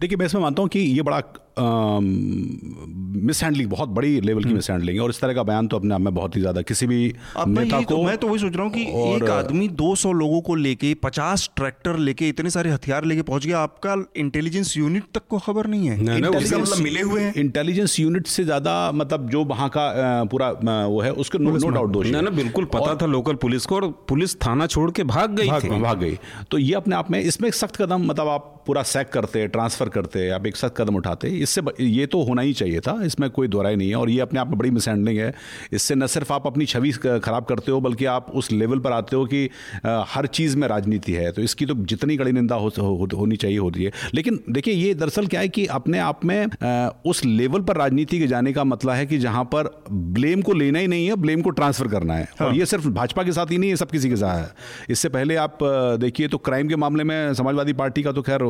देखिए मैं इसमें मानता हूँ कि ये बड़ा मिस हैंडलिंग बहुत बड़ी लेवल की मिस हैंडलिंग है और इस तरह का बयान तो अपने आप में बहुत ही ज़्यादा किसी भी नेता को तो मैं तो वही सोच रहा हूँ कि और- एक आदमी 200 लोगों को लेके 50 ट्रैक्टर लेके इतने सारे हथियार लेके पहुँच गया आपका इंटेलिजेंस यूनिट तक को खबर नहीं है। नहीं, नहीं, मतलब मिले हुए हैं। इंटेलिजेंस यूनिट से ज़्यादा मतलब जो वहाँ का पूरा वो है उसके नो डाउट दोषी ना बिल्कुल पता था लोकल पुलिस को और पुलिस थाना छोड़ के भाग गई भाग गई भाग गई। तो ये अपने आप में इसमें एक सख्त कदम मतलब आप पूरा सैक करते ट्रांसफ़र करते आप एक सख्त कदम उठाते इससे ये तो होना ही चाहिए था इसमें कोई दोहराई नहीं है और ये अपने आप में बड़ी मिसहैंडलिंग है। इससे न सिर्फ़ आप अपनी छवि खराब करते हो बल्कि आप उस लेवल पर आते हो कि हर चीज़ में राजनीति है तो इसकी तो जितनी कड़ी निंदा हो, हो, होनी चाहिए होती है। लेकिन देखिए ये दरअसल क्या है कि अपने आप में उस लेवल पर राजनीति के जाने का मतलब है कि जहाँ पर ब्लेम को लेना ही नहीं है ब्लेम को ट्रांसफ़र करना है। और ये सिर्फ़ भाजपा के साथ ही नहीं है सब किसी के साथ है। इससे पहले आप देखिए तो क्राइम के मामले में समाजवादी पार्टी का तो खैर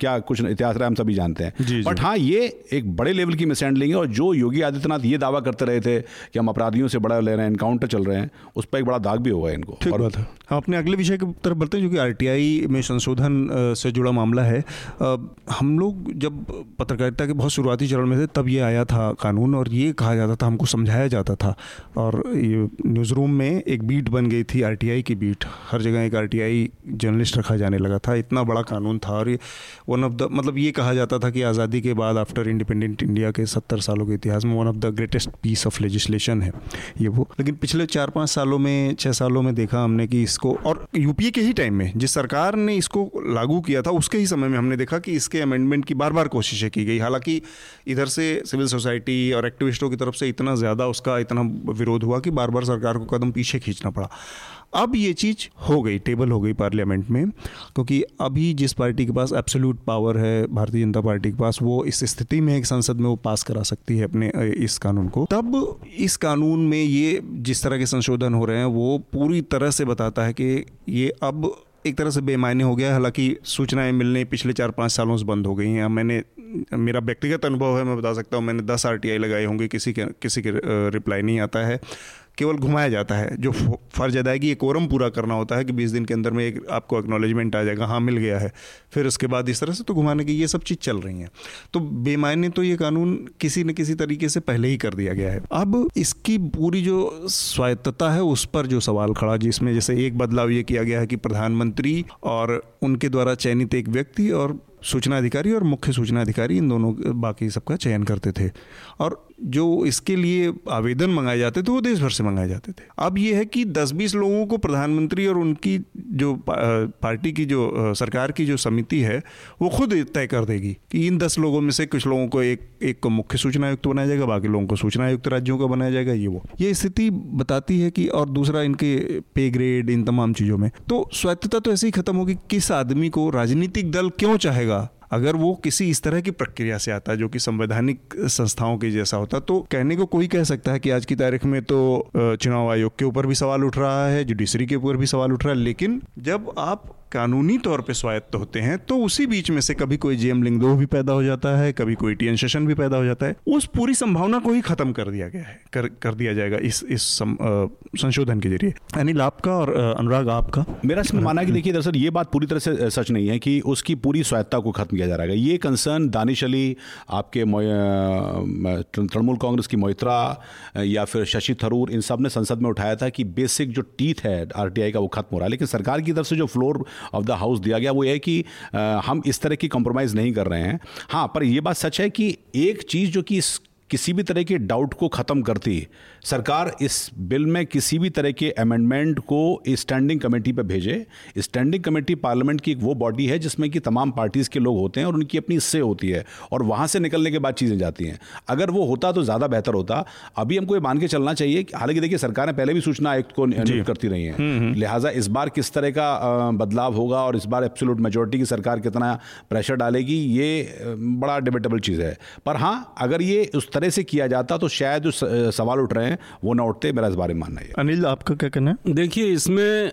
क्या कुछ इतिहास रहा है हम सभी जानते हैं। बट हाँ ये एक बड़े लेवल की मिसहैंडलिंग है और जो योगी आदित्यनाथ ये दावा करते रहे थे कि हम अपराधियों से बड़ा ले रहे हैं एनकाउंटर चल रहे हैं उस पर एक बड़ा दाग भी होगा इनको। ठीक और बात है। हम अपने अगले विषय की तरफ़ बढ़ते हैं जो कि आरटीआई में संशोधन से जुड़ा मामला है। हम लोग जब पत्रकारिता के बहुत शुरुआती चरण में थे तब ये आया था कानून और ये कहा जाता था हमको समझाया जाता था। और ये न्यूज़ रूम में एक बीट बन गई थी आरटीआई की बीट हर जगह एक आरटीआई जर्नलिस्ट रखा जाने लगा था। इतना बड़ा कानून था और ये वन ऑफ़ द मतलब ये कहा जाता था कि आज़ादी के बाद आफ्टर इंडिपेंडेंट इंडिया के सत्तर सालों के इतिहास में one of the greatest piece of legislation है ये वो। लेकिन पिछले चार पाँच सालों में छः सालों में देखा हमने कि इसको, और यूपीए के ही टाइम में जिस सरकार ने इसको लागू किया था, उसके ही समय में हमने देखा कि इसके अमेंडमेंट की बार बार कोशिशें की गई। हालाँकि इधर से सिविल सोसाइटी और एक्टिविस्टों की तरफ़ से इतना ज़्यादा उसका इतना विरोध हुआ कि बार बार सरकार को कदम पीछे खींचना पड़ा। अब ये चीज़ हो गई टेबल हो गई पार्लियामेंट में, क्योंकि अभी जिस पार्टी के पास एब्सोल्यूट पावर है, भारतीय जनता पार्टी के पास, वो इस स्थिति में है कि संसद में वो पास करा सकती है अपने इस कानून को। तब इस कानून में ये जिस तरह के संशोधन हो रहे हैं, वो पूरी तरह से बताता है कि ये अब एक तरह से बेमायने हो गया हालाँकि सूचनाएँ मिलने पिछले चार पाँच सालों से बंद हो गई हैं। मैंने, मेरा व्यक्तिगत अनुभव है, मैं बता सकता हूँ, मैंने दस आर लगाए होंगे, किसी के किसी के रिप्लाई नहीं आता है। केवल घुमाया जाता है। जो फ़र्ज़ अदायगी, एक कोरम पूरा करना होता है कि 20 दिन के अंदर में एक आपको एक्नॉलेजमेंट आ जाएगा हाँ मिल गया है। फिर उसके बाद इस तरह से तो घुमाने की ये सब चीज़ चल रही हैं। तो बेमायने तो ये कानून किसी न किसी तरीके से पहले ही कर दिया गया है। अब इसकी पूरी जो स्वायत्तता है, उस पर जो सवाल खड़ा, जिसमें जैसे एक बदलाव ये किया गया है कि प्रधानमंत्री और उनके द्वारा चयनित एक व्यक्ति और सूचना अधिकारी और मुख्य सूचना अधिकारी इन दोनों बाकी सबका चयन करते थे। और जो इसके लिए आवेदन मंगाए जाते थे, वो देश भर से मंगाए जाते थे। अब ये है कि 10-20 लोगों को प्रधानमंत्री और उनकी जो पार्टी की जो सरकार की जो समिति है, वो खुद तय कर देगी कि इन 10 लोगों में से कुछ लोगों को एक एक को मुख्य सूचना आयुक्त बनाया जाएगा, बाकी लोगों को सूचना आयुक्त राज्यों का बनाया जाएगा, ये वो। ये स्थिति बताती है कि, और दूसरा इनके पे ग्रेड, इन तमाम चीज़ों में। तो स्वायत्तता तो ऐसे ही खत्म होगी, किस आदमी को राजनीतिक दल क्यों चाहेगा? अगर वो किसी इस तरह की प्रक्रिया से आता जो कि संवैधानिक संस्थाओं के जैसा होता तो कहने को कोई कह सकता है कि आज की तारीख में तो चुनाव आयोग के ऊपर भी सवाल उठ रहा है, जुडिशरी के ऊपर भी सवाल उठ रहा है। लेकिन जब आप कानूनी तौर पे स्वायत्त होते हैं तो उसी बीच में से कभी कोई जेएम लिंगदो भी पैदा हो जाता है, कभी कोई टीएन सेशन भी पैदा हो जाता है। उस पूरी संभावना को ही खत्म कर दिया गया है, कर कर दिया जाएगा इस इस संशोधन के ज़रिए। अनिल आपका और अनुराग, आपका? मेरा इसमें मानना है कि देखिए, दरअसल ये बात पूरी तरह से सच नहीं है कि उसकी पूरी स्वायत्ता को खत्म किया जा रहा है। ये कंसर्न दानिश अली, आपके तृणमूल कांग्रेस की मोहित्रा या फिर शशि थरूर, इन सबने संसद में उठाया था कि बेसिक जो टीथ है, आरटीआई का वो खत्म हो रहा है। लेकिन सरकार की तरफ़ से जो फ्लोर ऑफ़ द हाउस दिया गया। वो ये कि हम इस तरह की कॉम्प्रोमाइज़ नहीं कर रहे हैं। हाँ पर यह बात सच है कि एक चीज़ जो कि किसी भी तरह के डाउट को ख़त्म करती सरकार इस बिल में किसी भी तरह के अमेंडमेंट को स्टैंडिंग कमेटी पर भेजे। स्टैंडिंग कमेटी पार्लियामेंट की एक वो बॉडी है जिसमें कि तमाम पार्टीज़ के लोग होते हैं और उनकी अपनी से होती है और वहाँ से निकलने के बाद चीज़ें जाती हैं। अगर वो होता तो ज़्यादा बेहतर होता। अभी हमको ये मान के चलना चाहिए हालाँकि देखिए सरकारें पहले भी सूचना आयुक्त को नियुक्त करती रही हैं। लिहाजा इस बार किस तरह का बदलाव होगा और इस बार एब्सोल्यूट मेजोरिटी की सरकार कितना प्रेशर डालेगी ये बड़ा डिबेटेबल चीज़ है। पर हाँ अगर ये उस तरह से किया जाता तो शायद जो सवाल उठ रहे हैं वो ना उठते मेरा इस बारे में मानना है। अनिल आपका क्या कहना है? देखिए इसमें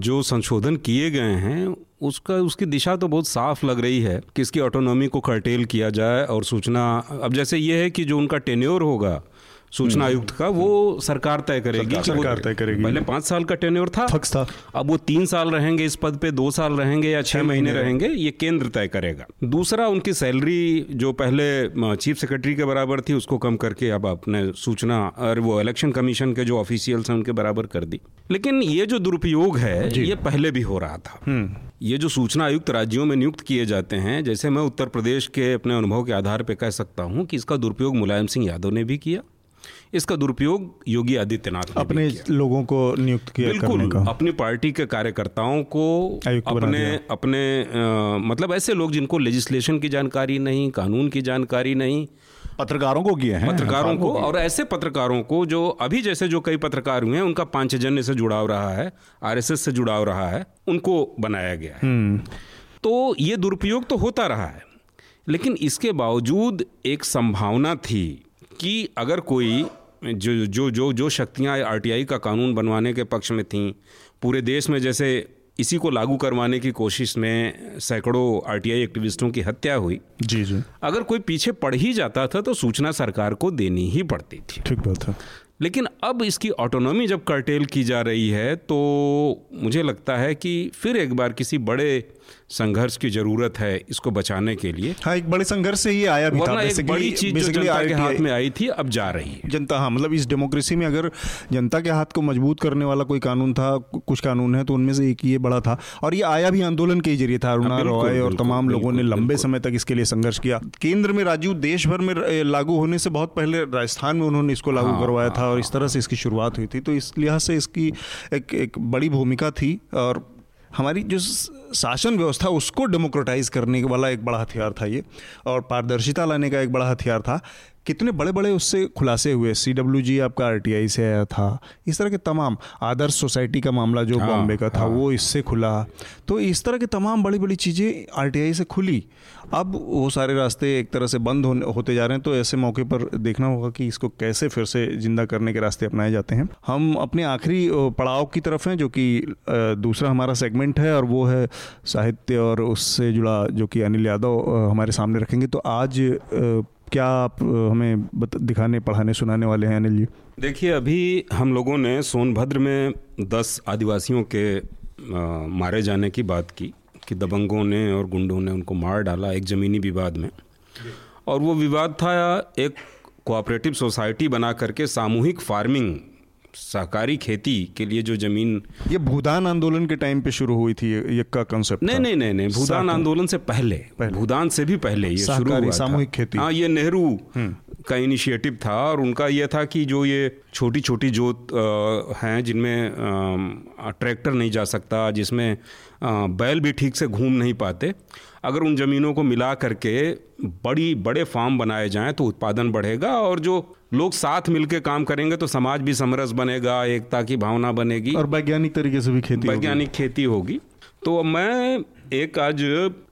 जो संशोधन किए गए हैं उसका उसकी दिशा तो बहुत साफ़ लग रही है कि इसकी ऑटोनॉमी को कर्टेल किया जाए और सूचना अब जैसे ये है कि जो उनका टेन्योर होगा सूचना आयुक्त का वो सरकार तय करेगी सरकार तय करेगी। पहले पाँच साल का टेन्योर था फक्स था। अब वो तीन साल रहेंगे इस पद पे दो साल रहेंगे या छह महीने रहेंगे ये केंद्र तय करेगा। दूसरा उनकी सैलरी जो पहले चीफ सेक्रेटरी के बराबर थी उसको कम करके अब आपने सूचना और वो इलेक्शन कमीशन के जो ऑफिशियल्स हैं उनके बराबर कर दी। लेकिन ये जो दुरुपयोग है ये पहले भी हो रहा था। ये जो सूचना आयुक्त राज्यों में नियुक्त किए जाते हैं जैसे मैं उत्तर प्रदेश के अपने अनुभव के आधार पर कह सकता हूँ कि इसका दुरुपयोग मुलायम सिंह यादव ने भी किया। इसका दुरुपयोग योगी आदित्यनाथ अपने किया। लोगों को नियुक्त किया करने बिल्कुल का। अपनी पार्टी के कार्यकर्ताओं को अपने अपने अ, मतलब ऐसे लोग जिनको लेजिस्लेशन की जानकारी नहीं कानून की जानकारी नहीं पत्रकारों को किए हैं पत्रकारों को और ऐसे पत्रकारों को जो अभी जैसे जो कई पत्रकार हुए हैं उनका पांचजन्य से जुड़ाव रहा है आरएसएस से जुड़ाव रहा है उनको बनाया गया है। तो ये दुरुपयोग तो होता रहा है लेकिन इसके बावजूद एक संभावना थी कि अगर कोई जो जो जो जो शक्तियाँ आरटीआई का कानून बनवाने के पक्ष में थीं पूरे देश में जैसे इसी को लागू करवाने की कोशिश में सैकड़ों आरटीआई एक्टिविस्टों की हत्या हुई। जी जी। अगर कोई पीछे पड़ ही जाता था तो सूचना सरकार को देनी ही पड़ती थी। ठीक बात है। लेकिन अब इसकी ऑटोनॉमी जब कर्टेल की जा रही है तो मुझे लगता है कि फिर एक बार किसी बड़े संघर्ष की ज़रूरत है इसको बचाने के लिए। हाँ एक बड़े संघर्ष से ये आया भी था। एक बड़ी चीज़ जो जनता के हाथ में आई थी अब जा रही है। जनता हाँ मतलब इस डेमोक्रेसी में अगर जनता के हाथ को मज़बूत करने वाला कोई कानून था कुछ कानून है तो उनमें से एक ये बड़ा था। और ये आया भी आंदोलन के ही ज़रिए था अरुणा रॉय और तमाम लोगों ने लंबे समय तक इसके लिए संघर्ष किया। केंद्र में राजू देश भर में लागू होने से बहुत पहले राजस्थान में उन्होंने इसको लागू हाँ, करवाया था और इस तरह से इसकी शुरुआत हुई थी। तो इस लिहाज से इसकी एक एक बड़ी भूमिका थी और हमारी जो शासन व्यवस्था उसको डेमोक्रेटाइज करने वाला एक बड़ा हथियार था ये, और पारदर्शिता लाने का एक बड़ा हथियार था। कितने बड़े बड़े उससे खुलासे हुए? सी डब्ल्यू जी आपका आर टी आई से आया था। इस तरह के तमाम आदर्श सोसाइटी का मामला जो हाँ, बॉम्बे का था वो इससे खुला। तो इस तरह के तमाम बड़ी बड़ी चीज़ें आर टी आई से खुली। अब वो सारे रास्ते एक तरह से बंद होने होते जा रहे हैं तो ऐसे मौके पर देखना होगा कि इसको कैसे फिर से ज़िंदा करने के रास्ते अपनाए जाते हैं। हम अपने आखिरी पड़ाव की तरफ़ हैं जो कि दूसरा हमारा सेगमेंट है और वो है साहित्य और उससे जुड़ा जो कि अनिल यादव हमारे सामने रखेंगे। तो आज क्या आप हमें दिखाने पढ़ाने सुनाने वाले हैं अनिल जी? देखिए अभी हम लोगों ने सोनभद्र में दस आदिवासियों के आ, मारे जाने की बात की कि दबंगों ने और गुंडों ने उनको मार डाला एक ज़मीनी विवाद में। और वो विवाद था एक कोऑपरेटिव सोसाइटी बना करके सामूहिक फ़ार्मिंग सहकारी खेती के लिए जो ज़मीन ये भूदान आंदोलन के टाइम पे शुरू हुई थी ये का कंसेप्ट नहीं नहीं नहीं नहीं भूदान आंदोलन से पहले, पहले। भूदान से भी पहले ये शुरू हुआ सामूहिक खेती। हाँ ये नेहरू का इनिशिएटिव था और उनका ये था कि जो ये छोटी छोटी जोत हैं जिनमें ट्रैक्टर नहीं जा सकता जिसमें बैल भी ठीक से घूम नहीं पाते अगर उन ज़मीनों को मिला करके बड़ी बड़े फार्म बनाए जाएँ तो उत्पादन बढ़ेगा और जो लोग साथ मिलकर काम करेंगे तो समाज भी समरस बनेगा एकता की भावना बनेगी। और वैज्ञानिक तरीके से भी खेती। वैज्ञानिक खेती होगी। तो मैं एक आज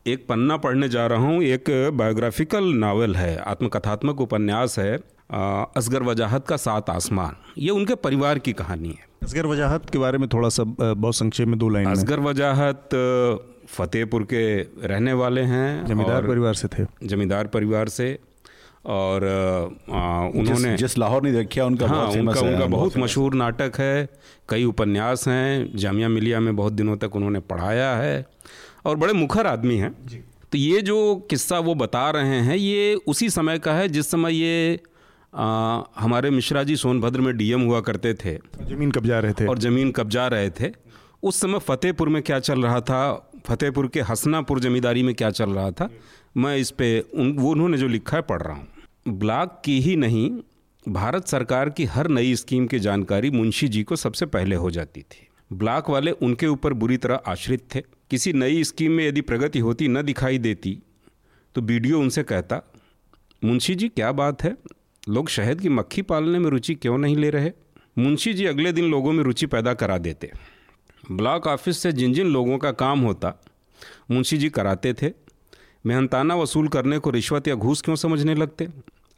एक पन्ना पढ़ने जा रहा हूँ। एक बायोग्राफिकल नावल है आत्मकथात्मक उपन्यास है असगर वजाहत का सात आसमान। ये उनके परिवार की कहानी है। असगर वजाहत के बारे में थोड़ा सा बहुत संक्षेप में दो लाइन असगर वजाहत फतेहपुर के रहने वाले हैं जमींदार परिवार से थे। जमींदार परिवार से। और अ, उन्होंने जिस, जिस लाहौर ने देखा उनका हाँ बहुत उनका है उनका बहुत मशहूर नाटक है कई उपन्यास हैं जामिया मिलिया में बहुत दिनों तक उन्होंने पढ़ाया है और बड़े मुखर आदमी हैं। तो ये जो किस्सा वो बता रहे हैं ये उसी समय का है जिस समय ये आ, हमारे मिश्रा जी सोनभद्र में डीएम हुआ करते थे। ज़मीन कब्जा रहे थे। और ज़मीन कब्जा रहे थे। उस समय फतेहपुर में क्या चल रहा था? फतेहपुर के हसनापुर जमींदारी में क्या चल रहा था? मैं इस पे उन, वो उन्होंने जो लिखा है, पढ़ रहा हूँ। ब्लॉक की ही नहीं, भारत सरकार की हर नई स्कीम की जानकारी मुंशी जी को सबसे पहले हो जाती थी। ब्लॉक वाले उनके ऊपर बुरी तरह आश्रित थे। किसी नई स्कीम में यदि प्रगति होती, न दिखाई देती तो बीडीओ उनसे कहता, मुंशी जी, क्या बात है? लोग शहद की मक्खी पालने में रुचि क्यों नहीं ले रहे? मुंशी जी अगले दिन लोगों में रुचि पैदा करा देते। ब्लॉक ऑफ़िस से जिन जिन लोगों का काम होता, मुंशी जी कराते थे। मेहनताना वसूल करने को रिश्वत या घूस क्यों समझने लगते?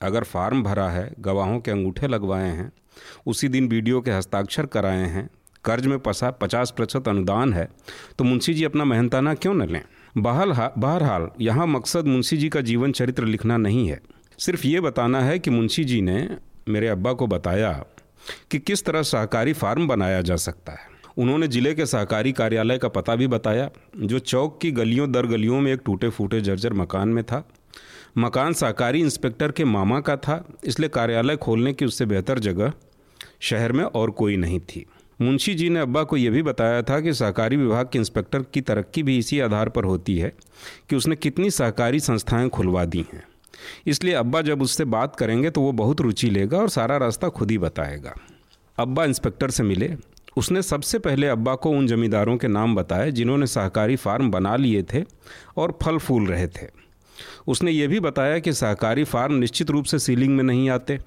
अगर फार्म भरा है, गवाहों के अंगूठे लगवाए हैं, उसी दिन वीडियो के हस्ताक्षर कराए हैं, कर्ज में पसा पचास प्रतिशत अनुदान है तो मुंशी जी अपना मेहनताना क्यों न लें? बहल बहरहाल, यहाँ मकसद मुंशी जी का जीवन चरित्र लिखना नहीं है। सिर्फ़ ये बताना है कि मुंशी जी ने मेरे अब्बा को बताया कि किस तरह सहकारी फार्म बनाया जा सकता है। उन्होंने ज़िले के सहकारी कार्यालय का पता भी बताया, जो चौक की गलियों दर गलियों में एक टूटे फूटे जर्जर मकान में था। मकान सहकारी इंस्पेक्टर के मामा का था, इसलिए कार्यालय खोलने की उससे बेहतर जगह शहर में और कोई नहीं थी। मुंशी जी ने अब्बा को यह भी बताया था कि सहकारी विभाग के इंस्पेक्टर की तरक्की भी इसी आधार पर होती है कि उसने कितनी सहकारी संस्थाएँ खुलवा दी हैं। इसलिए अब्बा जब उससे बात करेंगे तो वो बहुत रुचि लेगा और सारा रास्ता खुद ही बताएगा। अब्बा इंस्पेक्टर से मिले। उसने सबसे पहले अब्बा को उन जमींदारों के नाम बताए, जिन्होंने सहकारी फार्म बना लिए थे और फल फूल रहे थे। उसने ये भी बताया कि सहकारी फार्म निश्चित रूप से सीलिंग में नहीं आते।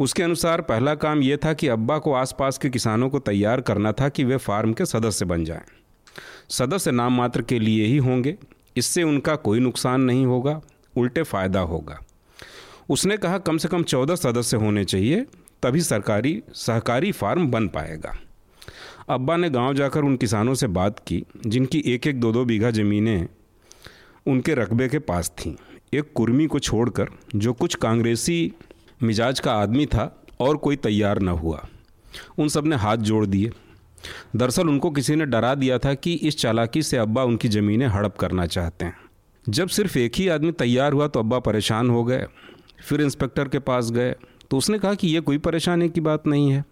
उसके अनुसार पहला काम यह था कि अब्बा को आसपास के किसानों को तैयार करना था कि वे फार्म के सदस्य बन जाएँ। सदस्य नाम मात्र के लिए ही होंगे। इससे उनका कोई नुकसान नहीं होगा, उल्टे फ़ायदा होगा। उसने कहा, कम से कम चौदह सदस्य होने चाहिए, तभी सरकारी, सहकारी फार्म बन पाएगा। अब्बा ने गाँव जाकर उन किसानों से बात की, जिनकी एक एक दो दो बीघा ज़मीनें उनके रकबे के पास थीं। एक कुर्मी को छोड़कर, जो कुछ कांग्रेसी मिजाज का आदमी था और कोई तैयार न हुआ। उन सबने हाथ जोड़ दिए। दरअसल उनको किसी ने डरा दिया था कि इस चालाकी से अब्बा उनकी ज़मीनें हड़प करना चाहते हैं। जब सिर्फ़ एक ही आदमी तैयार हुआ तो अब्बा परेशान हो गए, फिर इंस्पेक्टर के पास गए। तो उसने कहा कि ये कोई परेशानी की बात नहीं है।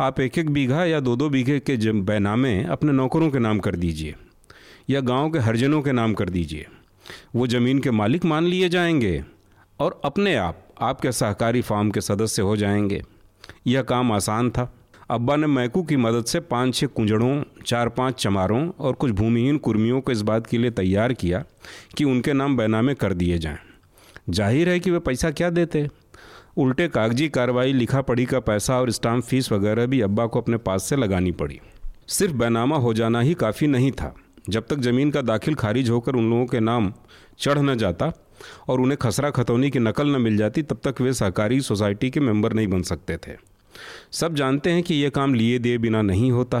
आप एक एक बीघा या दो दो बीघे के बैनामे अपने नौकरों के नाम कर दीजिए, या गाँव के हरजनों के नाम कर दीजिए। वो ज़मीन के मालिक मान लिए जाएँगे और अपने आप, आपके सहकारी फार्म के सदस्य हो जाएँगे। यह काम आसान था। अब्बा ने मैकू की मदद से पाँच छः कुंजड़ों, चार पाँच चमारों और कुछ भूमिहीन कुर्मियों को इस बात के लिए तैयार किया कि उनके नाम बैनामे कर दिए जाएँ। ज़ाहिर है कि वे पैसा क्या देते? उल्टे कागज़ी कार्रवाई, लिखा पढ़ी का पैसा और स्टाम्प फ़ीस वगैरह भी अब्बा को अपने पास से लगानी पड़ी। सिर्फ़ बैनामा हो जाना ही काफ़ी नहीं था। जब तक ज़मीन का दाखिल खारिज होकर उन लोगों के नाम चढ़ न जाता और उन्हें खसरा खतौनी की नकल न मिल जाती, तब तक वे सहकारी सोसाइटी के मेंबर नहीं बन सकते थे। सब जानते हैं कि यह काम लिए दिए बिना नहीं होता।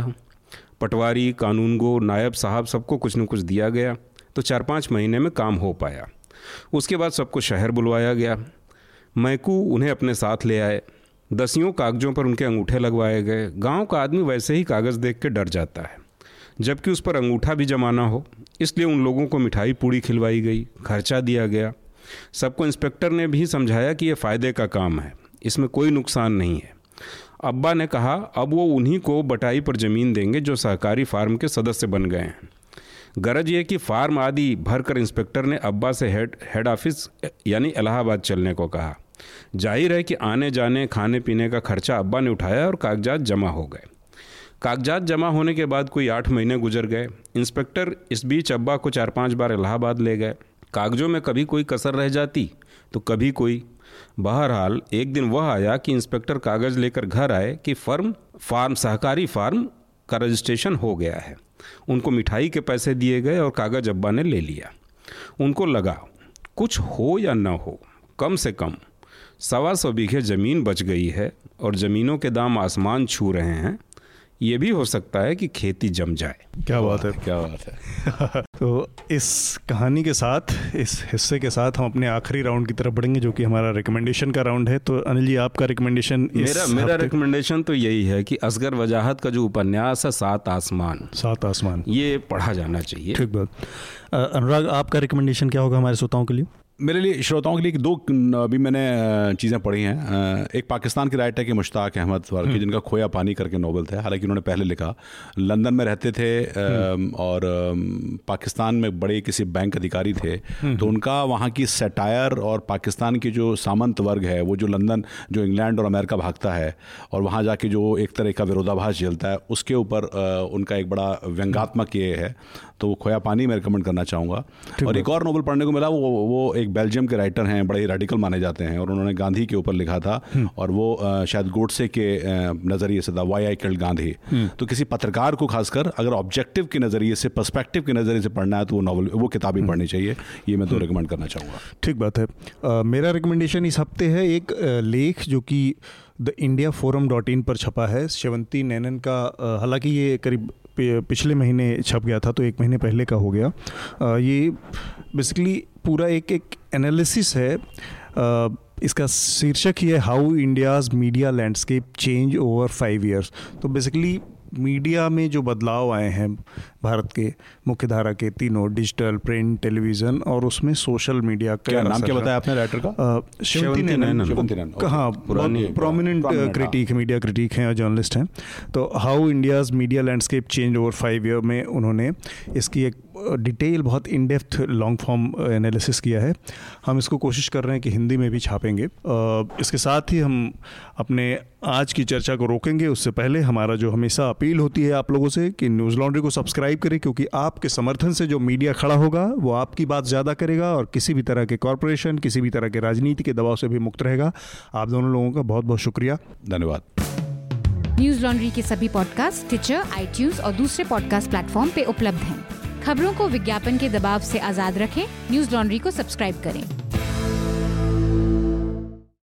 पटवारी, कानूनगो, नायब साहब सबको कुछ न कुछ दिया गया तो चार पाँच महीने में काम हो पाया। उसके बाद सबको शहर बुलवाया गया। मैकू उन्हें अपने साथ ले आए। दसियों कागजों पर उनके अंगूठे लगवाए गए। गाँव का आदमी वैसे ही कागज़ देख के डर जाता है, जबकि उस पर अंगूठा भी जमाना हो। इसलिए उन लोगों को मिठाई पूड़ी खिलवाई गई, खर्चा दिया गया। सबको इंस्पेक्टर ने भी समझाया कि यह फ़ायदे का काम है, इसमें कोई नुकसान नहीं है। अब्बा ने कहा, अब वो उन्हीं को बटाई पर ज़मीन देंगे जो सहकारी फार्म के सदस्य बन गए हैं। गरज ये कि फार्म आदि भरकर इंस्पेक्टर ने अब्बा से हेड हेड ऑफ़िस यानी इलाहाबाद चलने को कहा। ज़ाहिर है कि आने जाने खाने पीने का खर्चा अब्बा ने उठाया और कागजात जमा हो गए। कागजात जमा होने के बाद कोई आठ महीने गुजर गए। इंस्पेक्टर इस बीच अब्बा को चार पाँच बार इलाहाबाद ले गए। कागजों में कभी कोई कसर रह जाती तो कभी कोई। बहरहाल, एक दिन वह आया कि इंस्पेक्टर कागज़ लेकर घर आए कि फर्म, फार्म, सहकारी फार्म का रजिस्ट्रेशन हो गया है। उनको मिठाई के पैसे दिए गए और कागज़ अब्बा ने ले लिया। उनको लगा, कुछ हो या न हो, कम से कम सवा सौ बीघे ज़मीन बच गई है और ज़मीनों के दाम आसमान छू रहे हैं ये भी हो सकता है कि खेती जम जाए। क्या बात है। क्या बात है। तो इस कहानी के साथ इस हिस्से के साथ हम अपने आखिरी राउंड की तरफ़ बढ़ेंगे जो कि हमारा रिकमेंडेशन का राउंड है। तो अनिल जी आपका रिकमेंडेशन मेरा मेरा रिकमेंडेशन तो यही है कि असगर वजाहत का जो उपन्यास है सात आसमान। सात आसमान। ये पढ़ा जाना चाहिए। ठीक बात। अनुराग आपका रिकमेंडेशन क्या होगा हमारे श्रोताओं के लिए? मेरे लिए श्रोताओं के लिए दो अभी मैंने चीज़ें पढ़ी हैं एक पाकिस्तान के राइटर के मुश्ताक अहमद वारकी हम्म। जिनका खोया पानी करके नोबल थे हालाँकि उन्होंने पहले लिखा लंदन में रहते थे हम्म। और पाकिस्तान में बड़े किसी बैंक अधिकारी थे हम्म। तो उनका वहाँ की सेटायर और पाकिस्तान की जो सामंत वर्ग है वो जो लंदन जो इंग्लैंड और अमेरिका भागता है और वहाँ जाके जो एक तरह का विरोधाभास झेलता है उसके ऊपर उनका एक बड़ा व्यंगात्मक ये है तो खोया पानी मैं रिकमेंड करना चाहूँगा। और एक और नोबल पढ़ने को मिला वो वो एक बेल्जियम के राइटर हैं बड़े रेडिकल माने जाते हैं और उन्होंने गांधी के ऊपर लिखा था हम्म। और वो शायद गोडसे के नज़रिए से था why I killed Gandhi hmm. तो किसी पत्रकार को खासकर अगर ऑब्जेक्टिव के नज़रिए से पर्सपेक्टिव के नज़रिए से पढ़ना है तो वो नॉवल वो किताबें हम्म। पढ़नी चाहिए। ये मैं तो रिकमेंड करना चाहूँगा। ठीक बात है। मेरा रिकमेंडेशन इस हफ़्ते है एक लेख जो कि the India forum dot in पर छपा है शेवंती नैनन का हालाँकि ये करीब पिछले महीने छप गया था तो एक महीने पहले का हो गया। ये बेसिकली पूरा एक एक एनालिसिस है। इसका शीर्षक ही है how India's media landscape change over five years तो बेसिकली मीडिया में जो बदलाव आए हैं भारत के मुख्य धारा के तीनों डिजिटल प्रिंट टेलीविज़न और उसमें सोशल मीडिया का नाम क्या बताया आपने राइटर का? हाँ प्रोमिनेंट क्रिटिक मीडिया क्रिटिक हैं। और जर्नलिस्ट हैं। तो how India's media landscape change over five year में उन्होंने इसकी एक डिटेल बहुत in depth long form analysis किया है। हम इसको कोशिश कर रहे हैं कि हिंदी में भी छापेंगे। इसके साथ ही हम अपने आज की चर्चा को रोकेंगे। उससे पहले हमारा जो हमेशा अपील होती है आप लोगों से कि न्यूज़ लॉन्ड्री को सब्सक्राइब करें, क्योंकि आपके समर्थन से जो मीडिया खड़ा होगा, वो आपकी बात ज़्यादा करेगा और किसी भी तरह के कॉरपोरेशन किसी भी तरह के राजनीति के दबाव से भी मुक्त रहेगा। आप दोनों लोगों का बहुत बहुत शुक्रिया। धन्यवाद। न्यूज़ लॉन्ड्री के सभी पॉडकास्ट ट्विटर आई और दूसरे पॉडकास्ट प्लेटफॉर्म पे उपलब्ध हैं। खबरों को विज्ञापन के दबाव से आज़ाद रखें। न्यूज़ लॉन्ड्री को सब्सक्राइब करें।